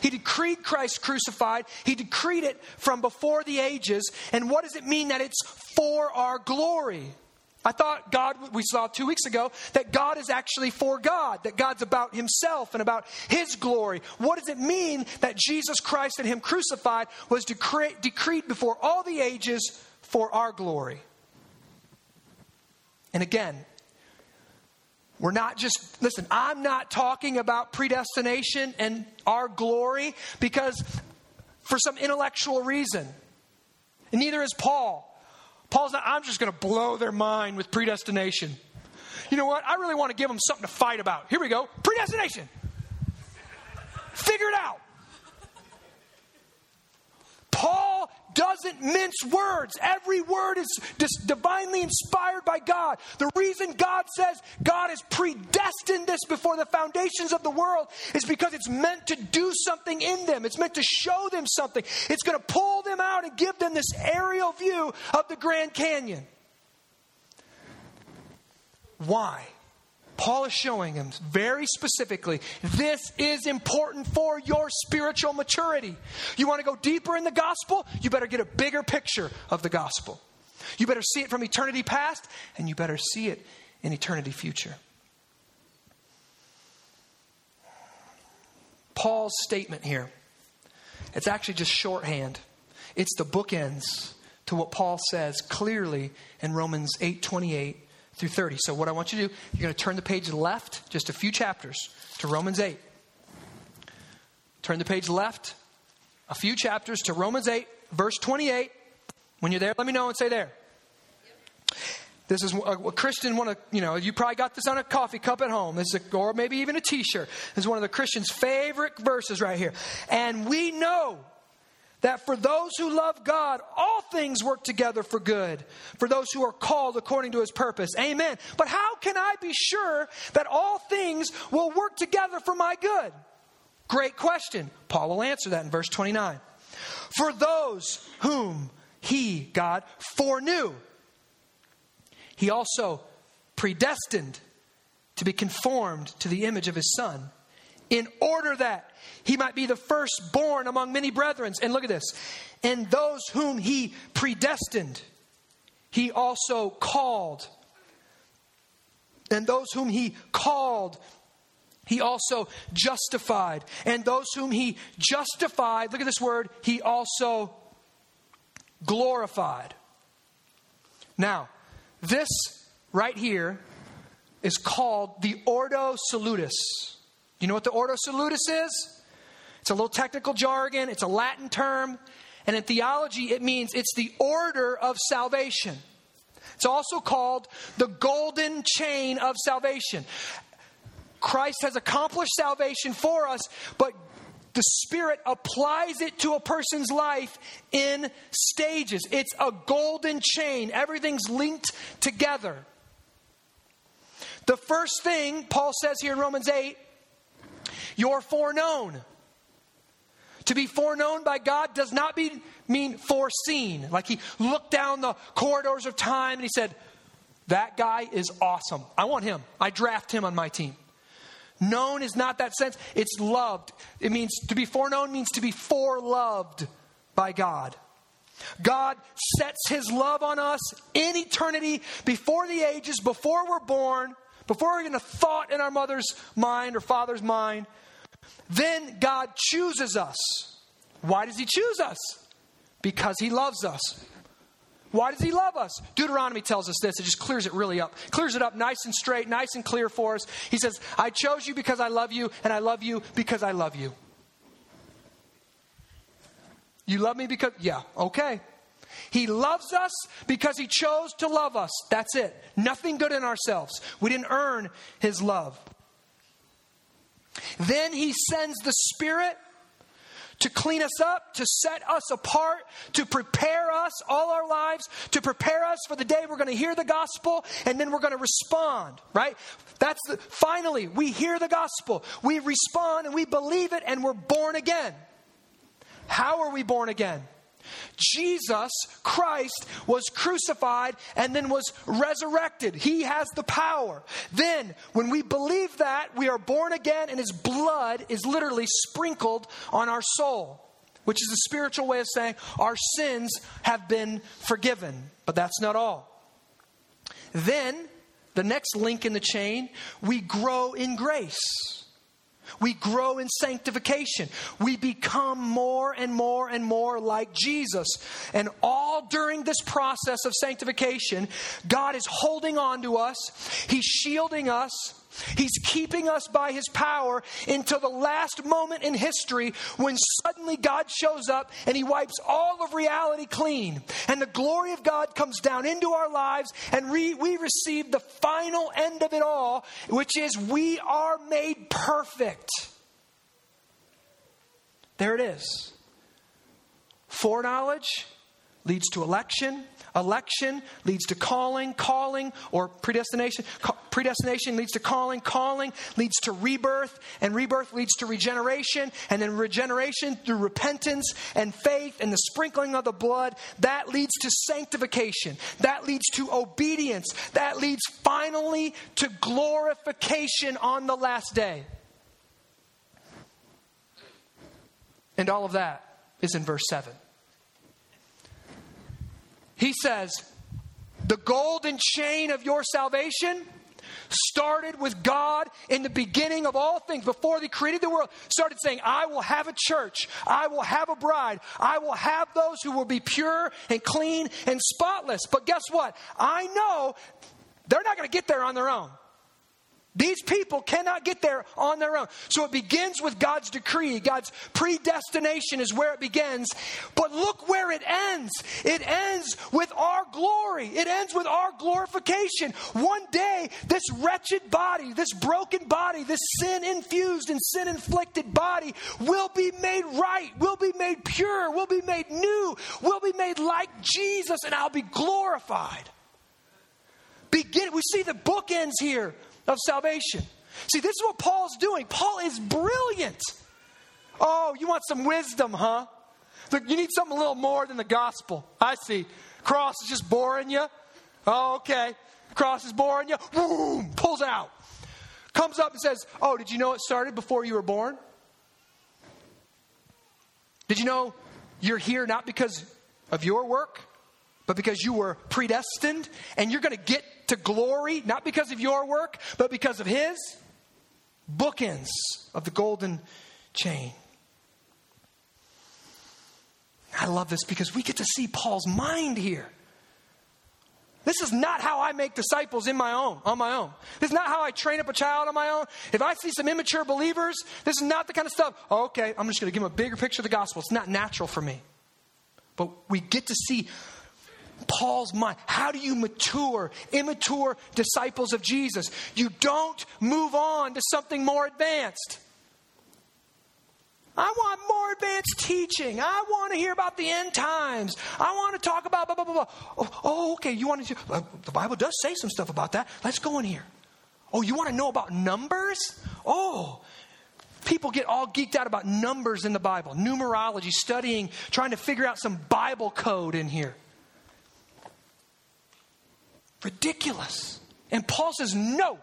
He decreed Christ crucified. He decreed it from before the ages. And what does it mean that it's for our glory? I thought God, we saw two weeks ago, that God is actually for God, that God's about Himself and about His glory. What does it mean that Jesus Christ and Him crucified was decre- decreed before all the ages for our glory? And again, we're not just, listen, I'm not talking about predestination and our glory because for some intellectual reason. And neither is Paul. Paul's not, I'm just going to blow their mind with predestination. You know what? I really want to give them something to fight about. Here we go predestination. Figure it out. Paul doesn't mince words. Every word is divinely inspired by God. The reason God says God has predestined this before the foundations of the world is because it's meant to do something in them. It's meant to show them something. It's going to pull them out and give them this aerial view of the Grand Canyon. Why? Paul is showing him very specifically this is important for your spiritual maturity. You want to go deeper in the gospel? You better get a bigger picture of the gospel. You better see it from eternity past, and you better see it in eternity future. Paul's statement here, it's actually just shorthand. It's the bookends to what Paul says clearly in Romans 8 28 through 30. So, what I want you to do, you're going to turn the page left just a few chapters to Romans 8. Turn the page left a few chapters to Romans 8, verse 28. When you're there, let me know and say there. This is a, a Christian one of, you know, you probably got this on a coffee cup at home. This is a, or maybe even a t shirt. This is one of the Christian's favorite verses right here. And we know that for those who love God, all things work together for good, for those who are called according to his purpose. Amen. But how can I be sure that all things will work together for my good? Great question. Paul will answer that in verse 29. For those whom he, God, foreknew, he also predestined to be conformed to the image of his son in order that he might be the firstborn among many brethren. And look at this. And those whom he predestined, he also called. And those whom he called, he also justified. And those whom he justified, look at this word, he also glorified. Now, this right here is called the Ordo Salutis. Do you know what the Ordo Salutis is? It's a little technical jargon, it's a Latin term, and in theology, it means it's the order of salvation. It's also called the golden chain of salvation. Christ has accomplished salvation for us, but the Spirit applies it to a person's life in stages. It's a golden chain, everything's linked together. The first thing Paul says here in Romans 8 you're foreknown. To be foreknown by God does not be, mean foreseen. Like he looked down the corridors of time and he said, That guy is awesome. I want him. I draft him on my team. Known is not that sense, it's loved. It means to be foreknown means to be foreloved by God. God sets his love on us in eternity before the ages, before we're born, before we're in a thought in our mother's mind or father's mind. Then God chooses us. Why does He choose us? Because He loves us. Why does he love us? Deuteronomy tells us this. It just clears it really up. Clears it up nice and straight, nice and clear for us. He says, I chose you because I love you, and I love you because I love you. You love me because, yeah, okay. He loves us because he chose to love us. That's it. Nothing good in ourselves. We didn't earn his love. Then he sends the Spirit to clean us up, to set us apart, to prepare us all our lives, to prepare us for the day we're going to hear the gospel and then we're going to respond, right? That's the, finally, we hear the gospel, we respond and we believe it and we're born again. How are we born again? Jesus Christ was crucified and then was resurrected. He has the power. Then, when we believe that, we are born again and his blood is literally sprinkled on our soul, which is a spiritual way of saying our sins have been forgiven. But that's not all. Then, the next link in the chain, we grow in grace. We grow in sanctification. We become more and more and more like Jesus. And all during this process of sanctification, God is holding on to us, He's shielding us. He's keeping us by his power until the last moment in history when suddenly God shows up and he wipes all of reality clean. And the glory of God comes down into our lives and we, we receive the final end of it all, which is we are made perfect. There it is. Foreknowledge leads to election. Election leads to calling, calling, or predestination. predestination leads to calling, calling leads to rebirth, and rebirth leads to regeneration, and then regeneration through repentance and faith and the sprinkling of the blood. That leads to sanctification. That leads to obedience. That leads finally to glorification on the last day. And all of that is in verse 7. He says, The golden chain of your salvation started with God in the beginning of all things. Before He created the world, started saying, I will have a church. I will have a bride. I will have those who will be pure and clean and spotless. But guess what? I know they're not going to get there on their own. These people cannot get there on their own. So it begins with God's decree. God's predestination is where it begins. But look where it ends. It ends with our glory. It ends with our glorification. One day, this wretched body, this broken body, this sin infused and sin inflicted body will be made right, will be made pure, will be made new, will be made like Jesus, and I'll be glorified. Begin, we see the bookends here of salvation. See, this is what Paul's doing. Paul is brilliant. Oh, you want some wisdom, huh? Look, you need something a little more than the gospel. I see. Cross is just boring you. Oh, okay. Cross is boring you. Boom, pulls out. Comes up and says, Oh, did you know it started before you were born? Did you know you're here not because of your work, but because you were predestined and you're going to get to glory, not because of your work, but because of His. Bookends of the golden chain. I love this because we get to see Paul's mind here. This is not how I make disciples in my own, on my own. This is not how I train up a child on my own. If I see some immature believers, this is not the kind of stuff, okay, I'm just going to give them a bigger picture of the gospel. It's not natural for me. But we get to see Paul's mind. How do you mature, immature disciples of Jesus? You don't move on to something more advanced. I want more advanced teaching. I want to hear about the end times. I want to talk about blah, blah, blah, blah. Oh, oh okay. You want to, uh, the Bible does say some stuff about that. Let's go in here. Oh, you want to know about numbers? Oh, people get all geeked out about numbers in the Bible, numerology, studying, trying to figure out some Bible code in here. Ridiculous. And Paul says, No.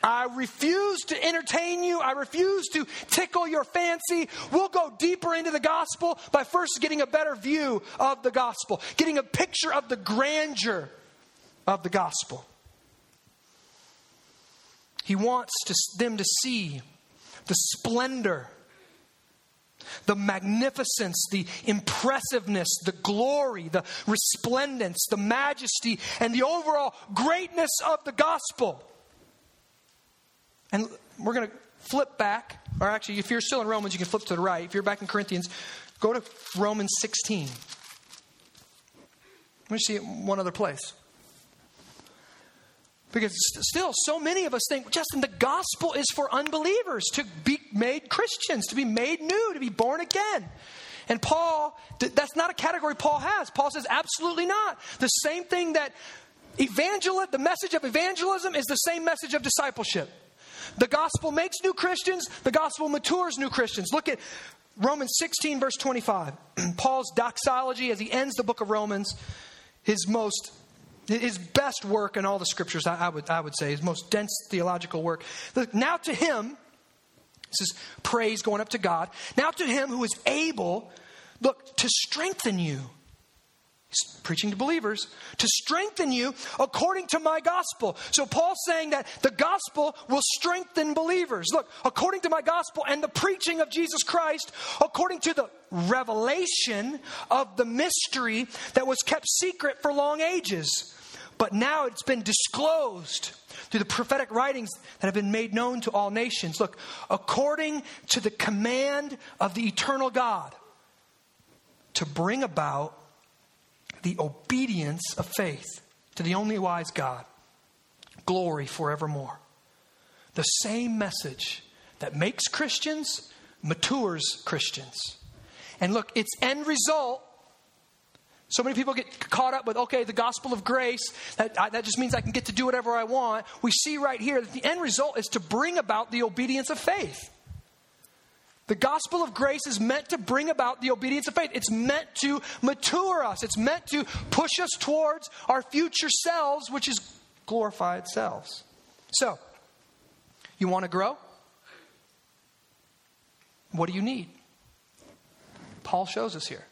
I refuse to entertain you. I refuse to tickle your fancy. We'll go deeper into the gospel by first getting a better view of the gospel, getting a picture of the grandeur of the gospel. He wants to, them to see the splendor, the magnificence, the impressiveness, the glory, the resplendence, the majesty, and the overall greatness of the gospel. And we're going to flip back, or actually, if you're still in Romans, you can flip to the right. If you're back in Corinthians, go to Romans 16. Let me see it one other place. Because still, so many of us think, Justin, the gospel is for unbelievers to be made Christians, to be made new, to be born again. And Paul, that's not a category Paul has. Paul says, absolutely not. The same thing that evangel, the message of evangelism is the same message of discipleship. The gospel makes new Christians, the gospel matures new Christians. Look at Romans 16, verse 25. Paul's doxology as he ends the book of Romans, his most his best work in all the scriptures, I, I, would, I would say, his most dense theological work. Now to him, this is praise going up to God. Now to him who is able, look, to strengthen you. He's preaching to believers to strengthen you according to my gospel. So Paul's saying that the gospel will strengthen believers. Look, according to my gospel and the preaching of Jesus Christ, according to the revelation of the mystery that was kept secret for long ages but now it's been disclosed through the prophetic writings that have been made known to all nations. Look, according to the command of the eternal God, to bring about the obedience of faith to the only wise God, glory forevermore. The same message that makes Christians matures Christians. And look, its end result so many people get caught up with, okay, the gospel of grace, that, I, that just means I can get to do whatever I want. We see right here that the end result is to bring about the obedience of faith. The gospel of grace is meant to bring about the obedience of faith. It's meant to mature us, it's meant to push us towards our future selves, which is glorified selves. So, you want to grow? What do you need? Paul shows us here.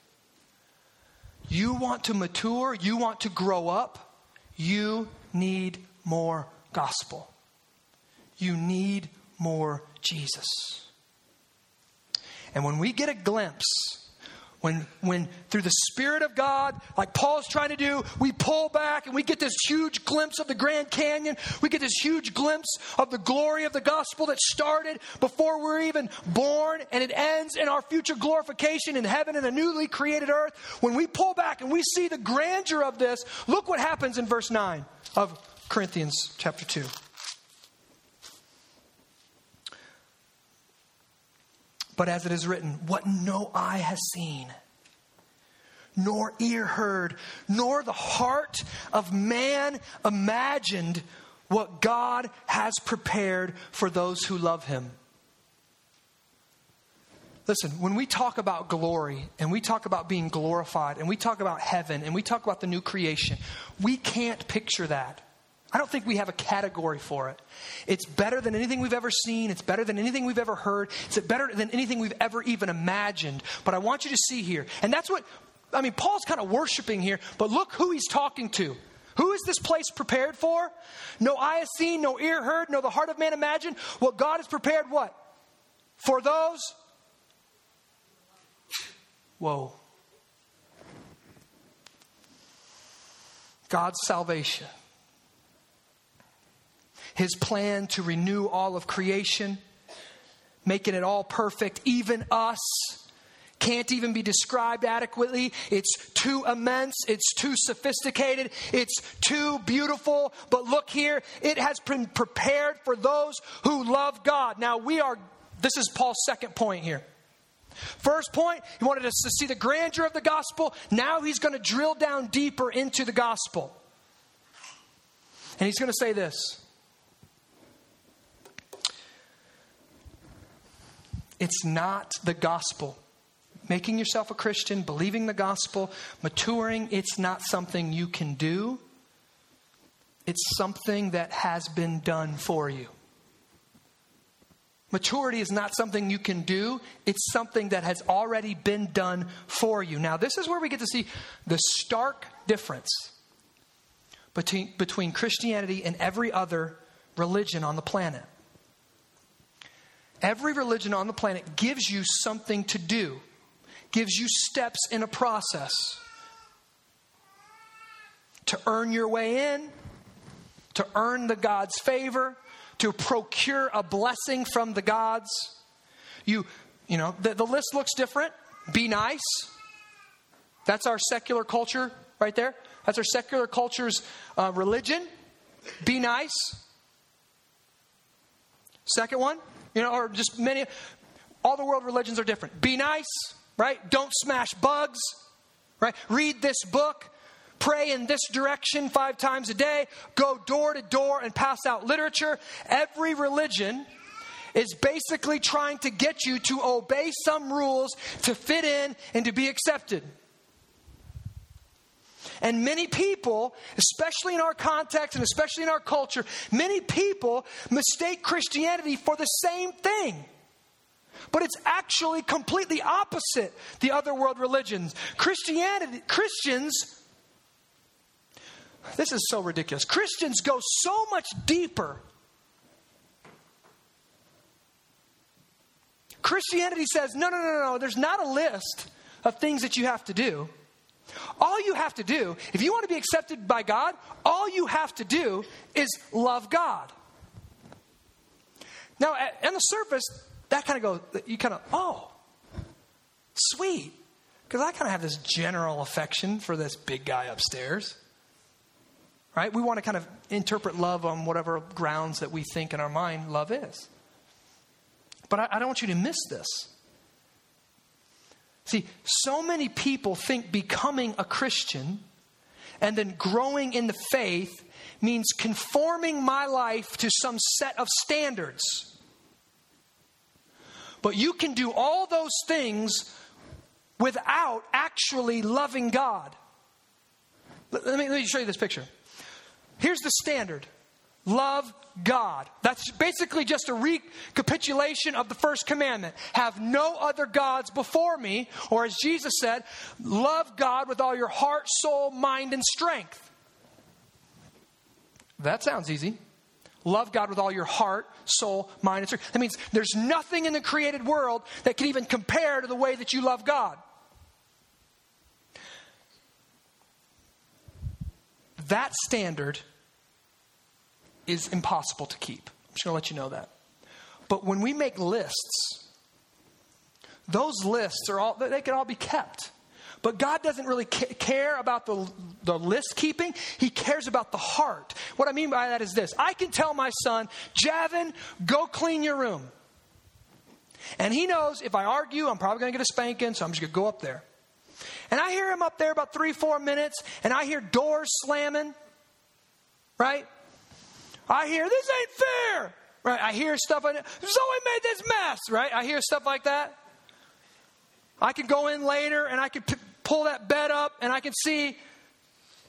You want to mature, you want to grow up, you need more gospel. You need more Jesus. And when we get a glimpse when, when through the Spirit of God, like Paul's trying to do, we pull back and we get this huge glimpse of the Grand Canyon. We get this huge glimpse of the glory of the gospel that started before we're even born and it ends in our future glorification in heaven and a newly created earth. When we pull back and we see the grandeur of this, look what happens in verse 9 of Corinthians chapter 2. But as it is written, what no eye has seen, nor ear heard, nor the heart of man imagined what God has prepared for those who love him. Listen, when we talk about glory and we talk about being glorified and we talk about heaven and we talk about the new creation, we can't picture that. I don't think we have a category for it. It's better than anything we've ever seen. It's better than anything we've ever heard. It's better than anything we've ever even imagined. But I want you to see here, and that's what, I mean, Paul's kind of worshiping here, but look who he's talking to. Who is this place prepared for? No eye has seen, no ear heard, no the heart of man imagined. What God has prepared what? For those? Whoa. God's salvation his plan to renew all of creation, making it all perfect, even us. Can't even be described adequately. It's too immense. It's too sophisticated. It's too beautiful. But look here, it has been prepared for those who love God. Now, we are, this is Paul's second point here. First point, he wanted us to see the grandeur of the gospel. Now he's going to drill down deeper into the gospel. And he's going to say this It's not the gospel. Making yourself a Christian, believing the gospel, maturing, it's not something you can do. It's something that has been done for you. Maturity is not something you can do, it's something that has already been done for you. Now, this is where we get to see the stark difference between, between Christianity and every other religion on the planet. Every religion on the planet gives you something to do, gives you steps in a process to earn your way in, to earn the God's favor, to procure a blessing from the gods. You, you know, the, the list looks different. Be nice. That's our secular culture right there. That's our secular culture's uh, religion. Be nice. Second one, you know, or just many, all the world religions are different. Be nice, right? Don't smash bugs, right? Read this book. Pray in this direction five times a day. Go door to door and pass out literature. Every religion is basically trying to get you to obey some rules to fit in and to be accepted. And many people, especially in our context and especially in our culture, many people mistake Christianity for the same thing. But it's actually completely opposite the other world religions. Christianity, Christians, this is so ridiculous. Christians go so much deeper. Christianity says, no, no, no, no, there's not a list of things that you have to do. All you have to do, if you want to be accepted by God, all you have to do is love God. Now, on the surface, that kind of goes, you kind of, oh, sweet. Because I kind of have this general affection for this big guy upstairs. Right? We want to kind of interpret love on whatever grounds that we think in our mind love is. But I, I don't want you to miss this. See, so many people think becoming a Christian and then growing in the faith means conforming my life to some set of standards. But you can do all those things without actually loving God. Let me, let me show you this picture. Here's the standard love God. That's basically just a recapitulation of the first commandment. Have no other gods before me, or as Jesus said, love God with all your heart, soul, mind, and strength. That sounds easy. Love God with all your heart, soul, mind, and strength. That means there's nothing in the created world that can even compare to the way that you love God. That standard is impossible to keep. I'm just going to let you know that. But when we make lists, those lists are all, they can all be kept. But God doesn't really care about the, the list keeping. He cares about the heart. What I mean by that is this I can tell my son, Javin, go clean your room. And he knows if I argue, I'm probably going to get a spanking, so I'm just going to go up there. And I hear him up there about three, four minutes, and I hear doors slamming, right? I hear this ain't fair. Right? I hear stuff like. Zoe made this mess. Right? I hear stuff like that. I can go in later and I can p- pull that bed up and I can see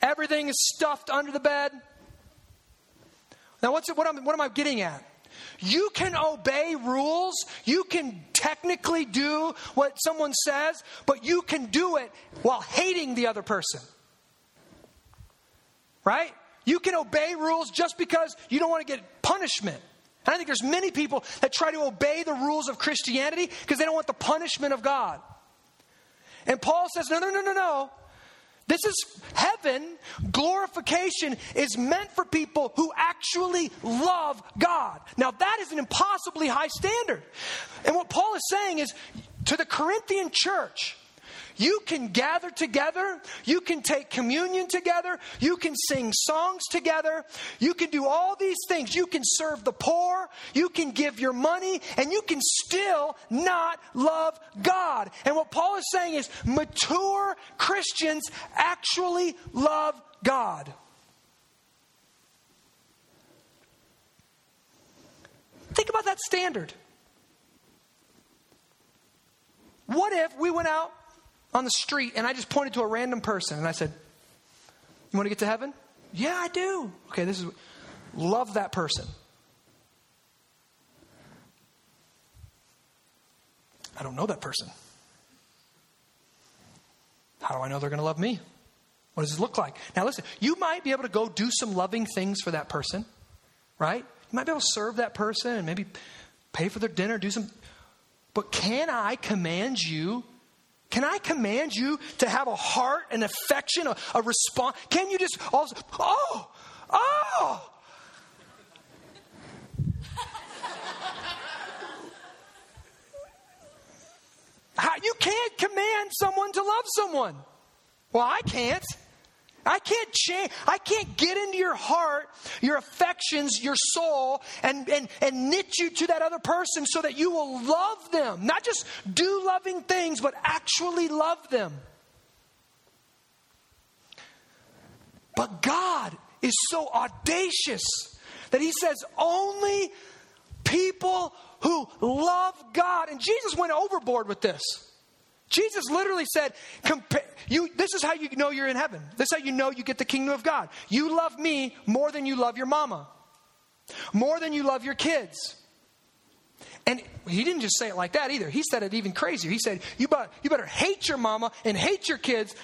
everything is stuffed under the bed. Now, what's it, what, what am I getting at? You can obey rules. You can technically do what someone says, but you can do it while hating the other person. Right? You can obey rules just because you don't want to get punishment. And I think there's many people that try to obey the rules of Christianity because they don't want the punishment of God. And Paul says, no, no, no, no, no. This is heaven. Glorification is meant for people who actually love God. Now, that is an impossibly high standard. And what Paul is saying is to the Corinthian church, you can gather together. You can take communion together. You can sing songs together. You can do all these things. You can serve the poor. You can give your money, and you can still not love God. And what Paul is saying is mature Christians actually love God. Think about that standard. What if we went out on the street and I just pointed to a random person and I said, You want to get to heaven? Yeah, I do. Okay, this is love that person. I don't know that person. How do I know they're going to love me? What does this look like? Now, listen, you might be able to go do some loving things for that person, right? You might be able to serve that person and maybe pay for their dinner, do some. But can I command you? Can I command you to have a heart, an affection, a, a response? Can you just all, oh, oh, How, you can't command someone to love someone. Well, I can't. I can't change, I can't get into your heart, your affections, your soul, and, and, and knit you to that other person so that you will love them. Not just do loving things, but actually love them. But God is so audacious that He says only people who love God. And Jesus went overboard with this. Jesus literally said, you, This is how you know you're in heaven. This is how you know you get the kingdom of God. You love me more than you love your mama, more than you love your kids. And he didn't just say it like that either. He said it even crazier. He said, You better, you better hate your mama and hate your kids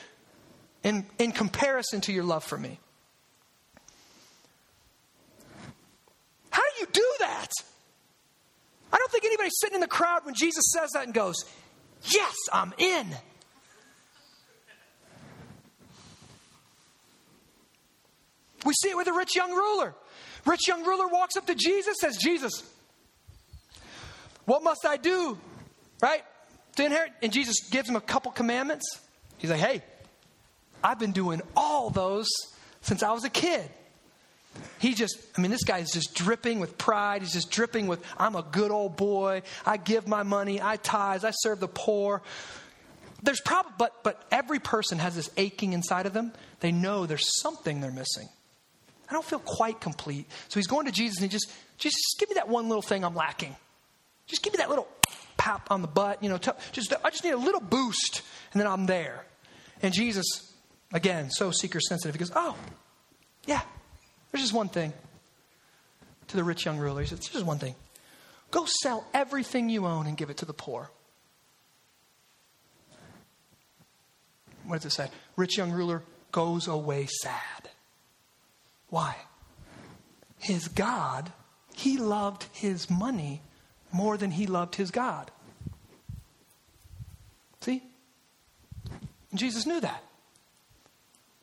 in, in comparison to your love for me. How do you do that? I don't think anybody's sitting in the crowd when Jesus says that and goes, Yes, I'm in. We see it with the rich young ruler. Rich young ruler walks up to Jesus, says, Jesus, what must I do, right, to inherit? And Jesus gives him a couple commandments. He's like, hey, I've been doing all those since I was a kid. He just, I mean, this guy is just dripping with pride. He's just dripping with, I'm a good old boy. I give my money. I tithe. I serve the poor. There's probably, but, but every person has this aching inside of them. They know there's something they're missing. I don't feel quite complete. So he's going to Jesus and he just, Jesus, just give me that one little thing I'm lacking. Just give me that little pap on the butt. You know, t- just, I just need a little boost and then I'm there. And Jesus, again, so seeker sensitive, he goes, Oh, yeah, there's just one thing to the rich young ruler. He says, There's just one thing. Go sell everything you own and give it to the poor. What does it say? Rich young ruler goes away sad. Why? His God, he loved his money more than he loved his God. See? And Jesus knew that.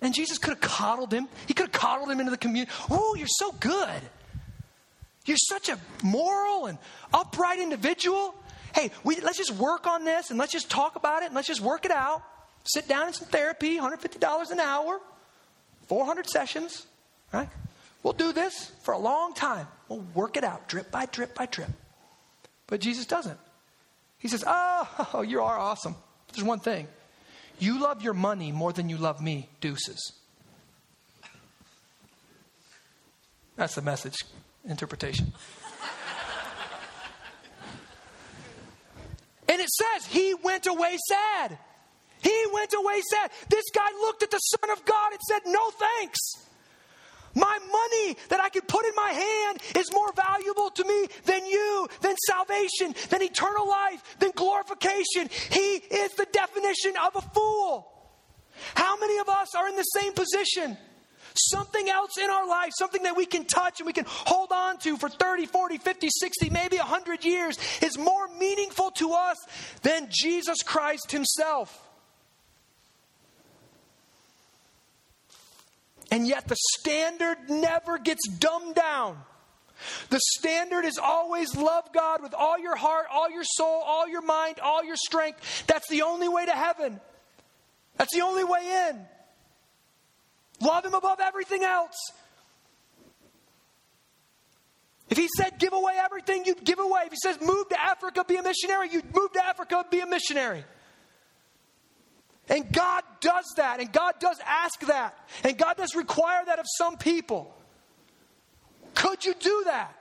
And Jesus could have coddled him. He could have coddled him into the community. Oh, you're so good. You're such a moral and upright individual. Hey, we, let's just work on this and let's just talk about it and let's just work it out. Sit down in some therapy, $150 an hour, 400 sessions, right? We'll do this for a long time. We'll work it out, drip by drip by drip. But Jesus doesn't. He says, Oh, you are awesome. There's one thing you love your money more than you love me, deuces. That's the message interpretation. and it says, He went away sad. He went away sad. This guy looked at the Son of God and said, No thanks. My money that I can put in my hand is more valuable to me than you, than salvation, than eternal life, than glorification. He is the definition of a fool. How many of us are in the same position? Something else in our life, something that we can touch and we can hold on to for 30, 40, 50, 60, maybe 100 years, is more meaningful to us than Jesus Christ Himself. And yet the standard never gets dumbed down. The standard is always love God with all your heart, all your soul, all your mind, all your strength. That's the only way to heaven. That's the only way in. Love Him above everything else. If He said give away everything, you'd give away. If He says move to Africa, be a missionary, you'd move to Africa, be a missionary. And God does that, and God does ask that, and God does require that of some people. Could you do that?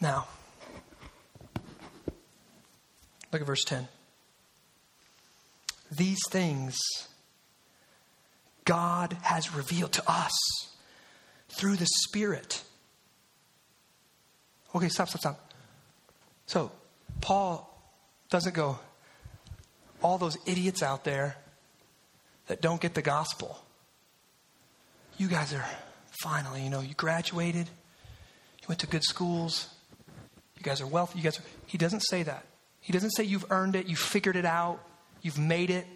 Now, look at verse 10. These things God has revealed to us through the Spirit. Okay, stop, stop, stop. So, Paul doesn't go, all those idiots out there that don't get the gospel. You guys are finally, you know, you graduated, you went to good schools, you guys are wealthy, you guys are, he doesn't say that. He doesn't say you've earned it, you've figured it out, you've made it.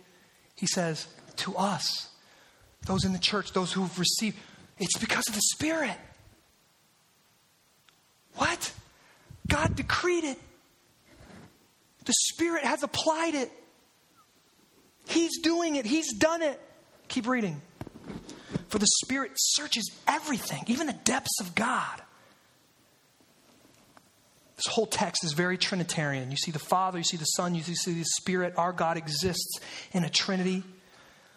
He says, to us, those in the church, those who've received, it's because of the Spirit. What? God decreed it. The Spirit has applied it. He's doing it, He's done it. Keep reading. For the Spirit searches everything, even the depths of God. This whole text is very Trinitarian. You see the Father, you see the Son, you see the Spirit. Our God exists in a Trinity.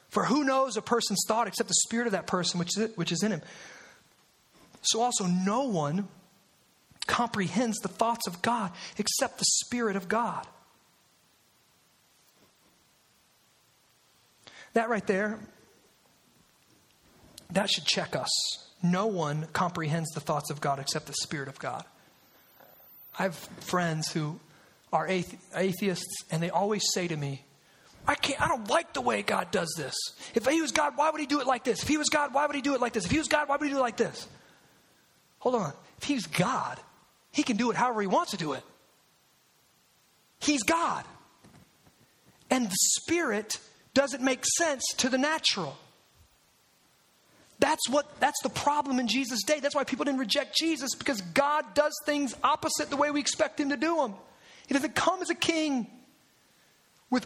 For who knows a person's thought except the Spirit of that person which is, which is in him? So also, no one comprehends the thoughts of God except the Spirit of God. That right there, that should check us. No one comprehends the thoughts of God except the Spirit of God. I have friends who are atheists, and they always say to me, I can't, I don't like the way God does this. If he was God, why would he do it like this? If he was God, why would he do it like this? If he was God, why would he do it like this? Hold on. If he's God, he can do it however he wants to do it. He's God. And the Spirit doesn't make sense to the natural. That's what that's the problem in Jesus' day. That's why people didn't reject Jesus because God does things opposite the way we expect him to do them. He doesn't come as a king with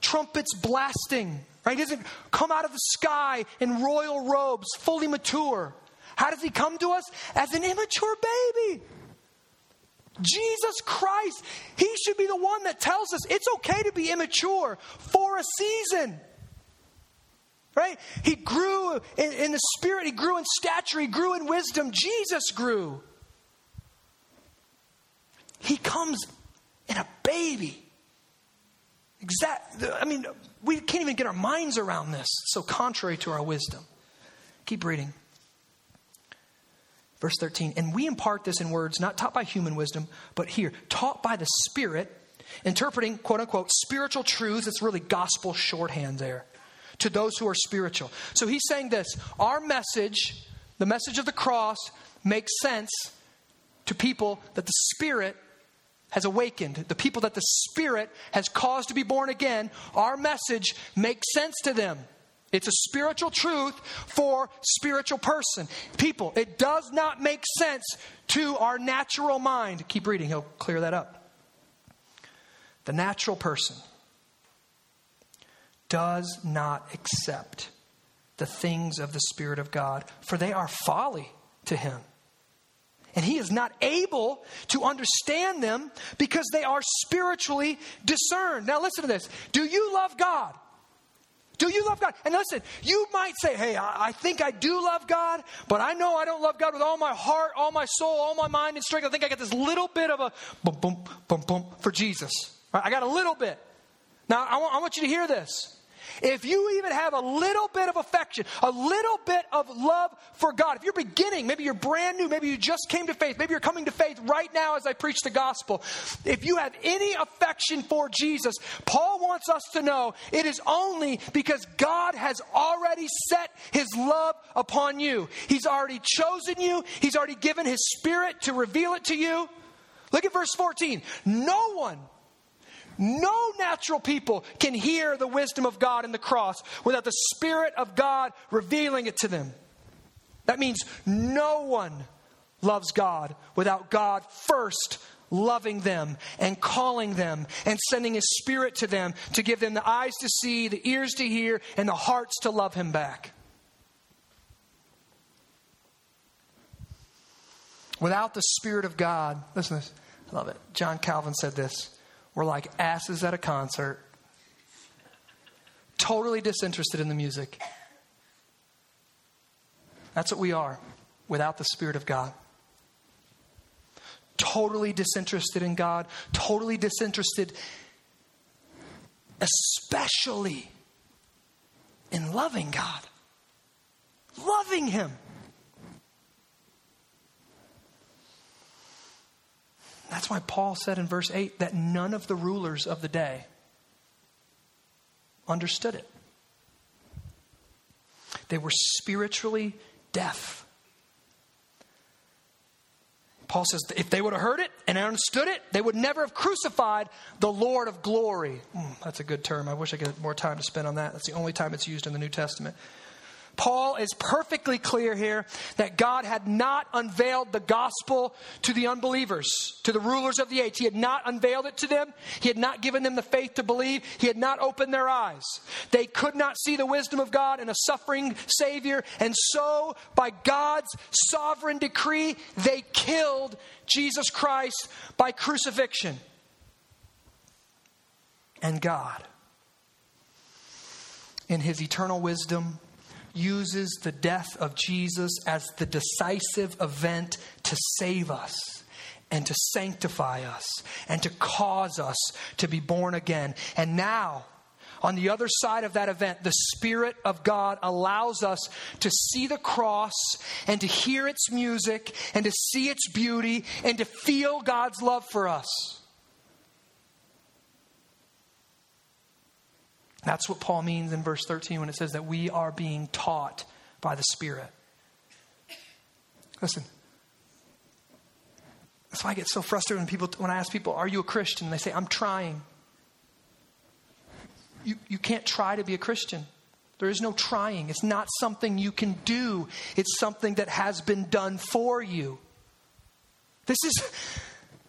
trumpets blasting, right? He doesn't come out of the sky in royal robes, fully mature. How does he come to us? As an immature baby. Jesus Christ, He should be the one that tells us it's okay to be immature for a season. Right? He grew in, in, the spirit, he grew in stature, he grew in wisdom. Jesus grew. He comes in a baby. Exact. I mean, we can't even get our minds around this. so contrary to our wisdom. Keep reading. Verse 13, and we impart this in words not taught by human wisdom, but here, taught by the Spirit, interpreting quote unquote spiritual truths. It's really gospel shorthand there to those who are spiritual. So he's saying this our message, the message of the cross, makes sense to people that the Spirit has awakened, the people that the Spirit has caused to be born again. Our message makes sense to them. It's a spiritual truth for spiritual person. People, it does not make sense to our natural mind. Keep reading, he'll clear that up. The natural person does not accept the things of the Spirit of God, for they are folly to him. And he is not able to understand them because they are spiritually discerned. Now, listen to this. Do you love God? Do you love God? And listen, you might say, hey, I, think I do love God, but I know I don't love God with all my heart, all my soul, all my mind and strength. I think I got this little bit of a boom, boom, boom, boom for Jesus. I got a little bit. Now, I want you to hear this. If you even have a little bit of affection, a little bit of love for God, if you're beginning, maybe you're brand new, maybe you just came to faith, maybe you're coming to faith right now as I preach the gospel. If you have any affection for Jesus, Paul wants us to know it is only because God has already set his love upon you. He's already chosen you, he's already given his spirit to reveal it to you. Look at verse 14. No one no natural people can hear the wisdom of God in the cross without the Spirit of God revealing it to them. That means no one loves God without God first loving them and calling them and sending His Spirit to them to give them the eyes to see, the ears to hear, and the hearts to love Him back. Without the Spirit of God, listen to this. I love it. John Calvin said this we're like asses at a concert, totally disinterested in the music. That's what we are without the Spirit of God. Totally disinterested in God, totally disinterested, especially in loving God, loving Him. That's why Paul said in verse 8 that none of the rulers of the day understood it. They were spiritually deaf. Paul says if they would have heard it and understood it, they would never have crucified the Lord of glory. Mm, that's a good term. I wish I could have more time to spend on that. That's the only time it's used in the New Testament. Paul is perfectly clear here that God had not unveiled the gospel to the unbelievers, to the rulers of the age. He had not unveiled it to them. He had not given them the faith to believe. He had not opened their eyes. They could not see the wisdom of God in a suffering Savior. And so, by God's sovereign decree, they killed Jesus Christ by crucifixion. And God, in His eternal wisdom, uses the death of Jesus as the decisive event to save us and to sanctify us and to cause us to be born again. And now, on the other side of that event, the Spirit of God allows us to see the cross and to hear its music and to see its beauty and to feel God's love for us. That's what Paul means in verse 13 when it says that we are being taught by the Spirit. Listen, that's why I get so frustrated when people when I ask people, "Are you a Christian?" And they say, "I'm trying." You you can't try to be a Christian. There is no trying. It's not something you can do. It's something that has been done for you. This is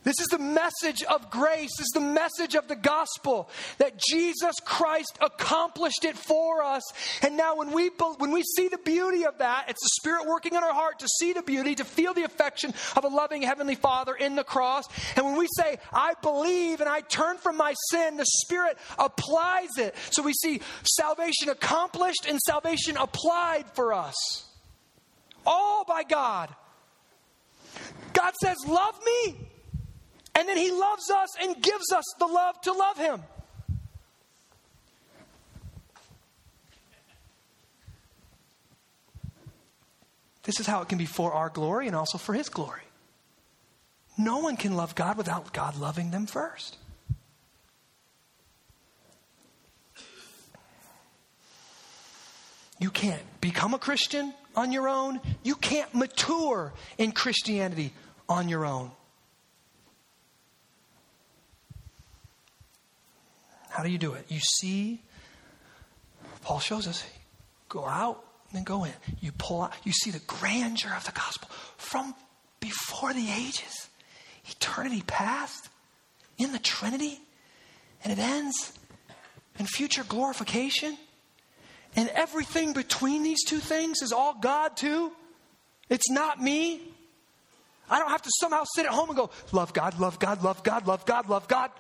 this is the message of grace. This is the message of the gospel that Jesus Christ accomplished it for us. And now, when we, when we see the beauty of that, it's the Spirit working in our heart to see the beauty, to feel the affection of a loving Heavenly Father in the cross. And when we say, I believe and I turn from my sin, the Spirit applies it. So we see salvation accomplished and salvation applied for us. All by God. God says, Love me. And then he loves us and gives us the love to love him. This is how it can be for our glory and also for his glory. No one can love God without God loving them first. You can't become a Christian on your own. You can't mature in Christianity on your own. How do you do it? You see, Paul shows us go out and then go in. You pull out, you see the grandeur of the gospel from before the ages, eternity past, in the Trinity, and it ends in future glorification. And everything between these two things is all God, too. It's not me. I don't have to somehow sit at home and go, love God, love God, love God, love God, love God.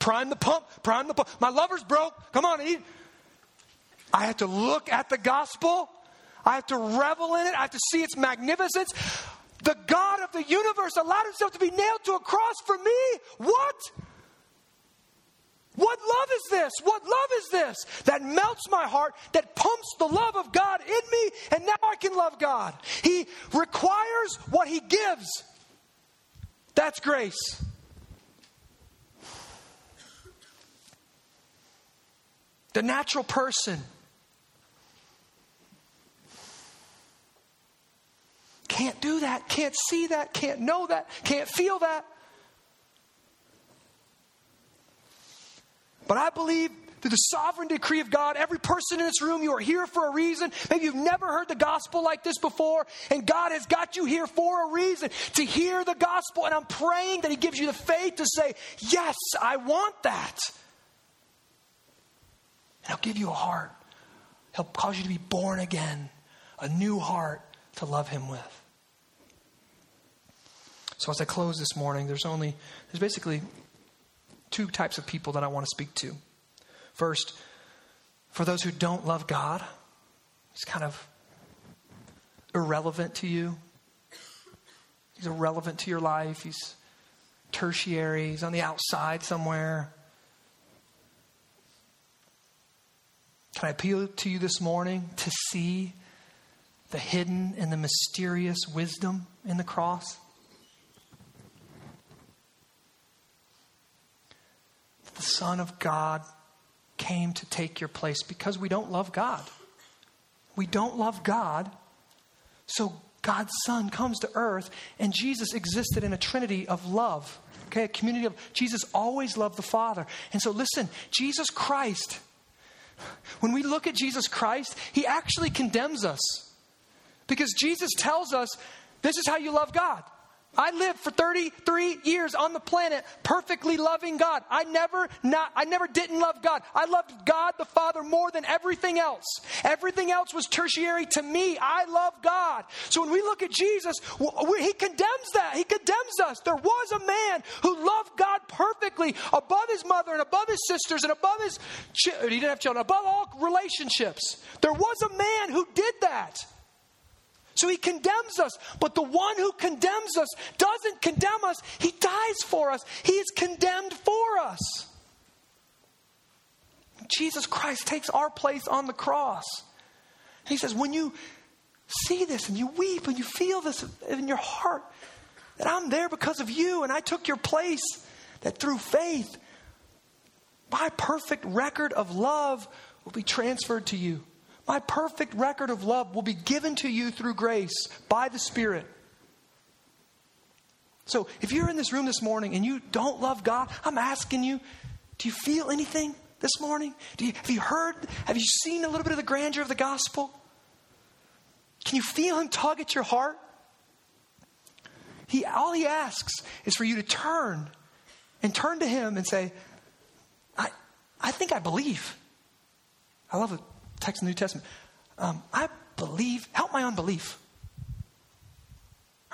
Prime the pump, prime the pump. My lover's broke. Come on, eat. I have to look at the gospel. I have to revel in it. I have to see its magnificence. The God of the universe allowed himself to be nailed to a cross for me. What? What love is this? What love is this that melts my heart, that pumps the love of God in me, and now I can love God? He requires what He gives. That's grace. The natural person can't do that, can't see that, can't know that, can't feel that. But I believe through the sovereign decree of God, every person in this room, you are here for a reason. Maybe you've never heard the gospel like this before, and God has got you here for a reason to hear the gospel. And I'm praying that He gives you the faith to say, Yes, I want that. He'll give you a heart. He'll cause you to be born again, a new heart to love Him with. So as I close this morning, there's only, there's basically two types of people that I want to speak to. First, for those who don't love God, He's kind of irrelevant to you. He's irrelevant to your life. He's tertiary. He's on the outside somewhere. Can I appeal to you this morning to see the hidden and the mysterious wisdom in the cross? The Son of God came to take your place because we don't love God. We don't love God. So God's Son comes to earth, and Jesus existed in a trinity of love. Okay, a community of Jesus always loved the Father. And so listen, Jesus Christ, when we look at Jesus Christ, he actually condemns us. Because Jesus tells us this is how you love God. I lived for 33 years on the planet perfectly loving God. I never not I never didn't love God. I loved God the Father more than everything else. Everything else was tertiary to me. I love God. So when we look at Jesus, he condemns that. He condemns us. There was a man who loved God perfectly above his mother and above his sisters and above his he didn't have children, above all relationships. There was a man who did that. So he condemns us. But the one who condemns us doesn't condemn us, he dies for us. He is condemned for us. Jesus Christ takes our place on the cross. He says, when you see this and you weep and you feel this in your heart, that I'm there because of you and I took your place, that through faith, my perfect record of love will be transferred to you. My perfect record of love will be given to you through grace by the Spirit. So if you're in this room this morning and you don't love God, I'm asking you, do you feel anything this morning? You, have you heard, have you seen a little bit of the grandeur of the gospel? Can you feel Him tug at your heart? He, all He asks is for you to turn and turn to Him and say, I, I think I believe. I love it text in the New Testament. Um, I believe, help my unbelief.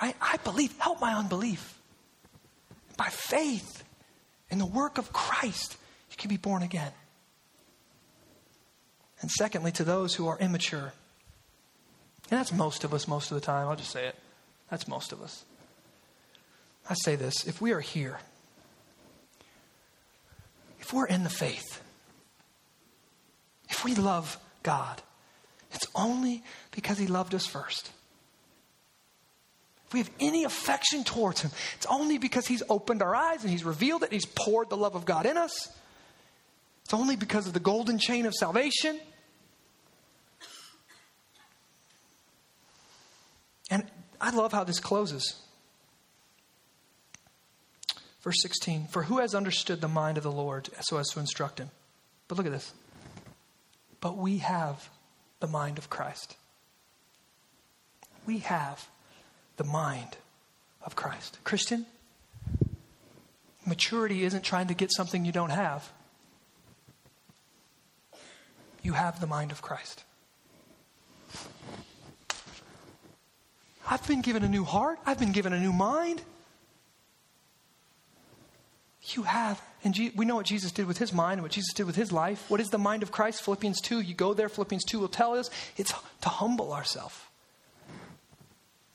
Right? I believe, help my unbelief. By faith in the work of Christ, you can be born again. And secondly, to those who are immature. And that's most of us most of the time. I'll just say it. That's most of us. I say this if we are here, if we're in the faith, if we love God, it's only because He loved us first. If we have any affection towards Him, it's only because He's opened our eyes and He's revealed it, He's poured the love of God in us. It's only because of the golden chain of salvation. And I love how this closes. Verse 16 For who has understood the mind of the Lord so as to instruct him? But look at this but we have the mind of Christ. We have the mind of Christ. Christian, maturity isn't trying to get something you don't have. You have the mind of Christ. I've been given a new heart. I've been given a new mind. You have. And we know what Jesus did with his mind and what Jesus did with his life. What is the mind of Christ? Philippians 2. You go there, Philippians 2 will tell us it's to humble ourselves,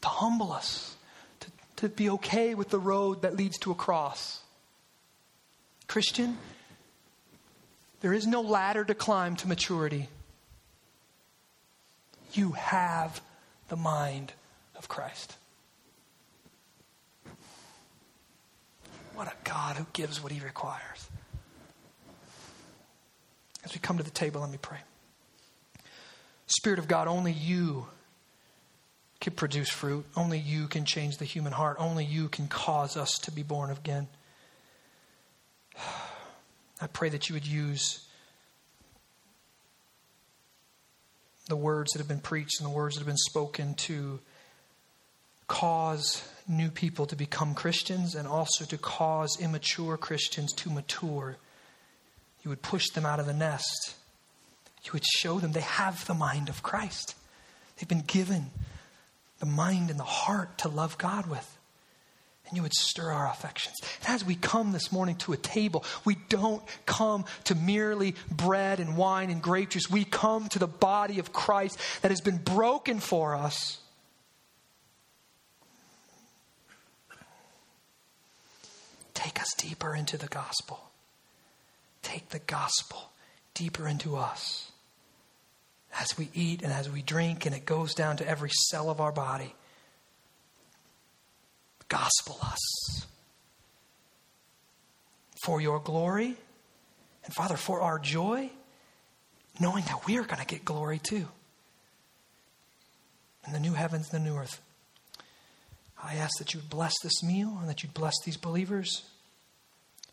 to humble us, to, to be okay with the road that leads to a cross. Christian, there is no ladder to climb to maturity. You have the mind of Christ. What a God who gives what he requires. As we come to the table, let me pray. Spirit of God, only you can produce fruit. Only you can change the human heart. Only you can cause us to be born again. I pray that you would use the words that have been preached and the words that have been spoken to cause new people to become Christians and also to cause immature Christians to mature. You would push them out of the nest. You would show them they have the mind of Christ. They've been given the mind and the heart to love God with. And you would stir our affections. And as we come this morning to a table, we don't come to merely bread and wine and grape juice. We come to the body of Christ that has been broken for us Take us deeper into the gospel. Take the gospel deeper into us. As we eat and as we drink, and it goes down to every cell of our body. Gospel us. For your glory, and Father, for our joy knowing that we are going to get glory too. In the new heavens and the new earth. I ask that you bless this meal and that you'd bless these believers.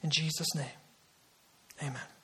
In Jesus' name, amen.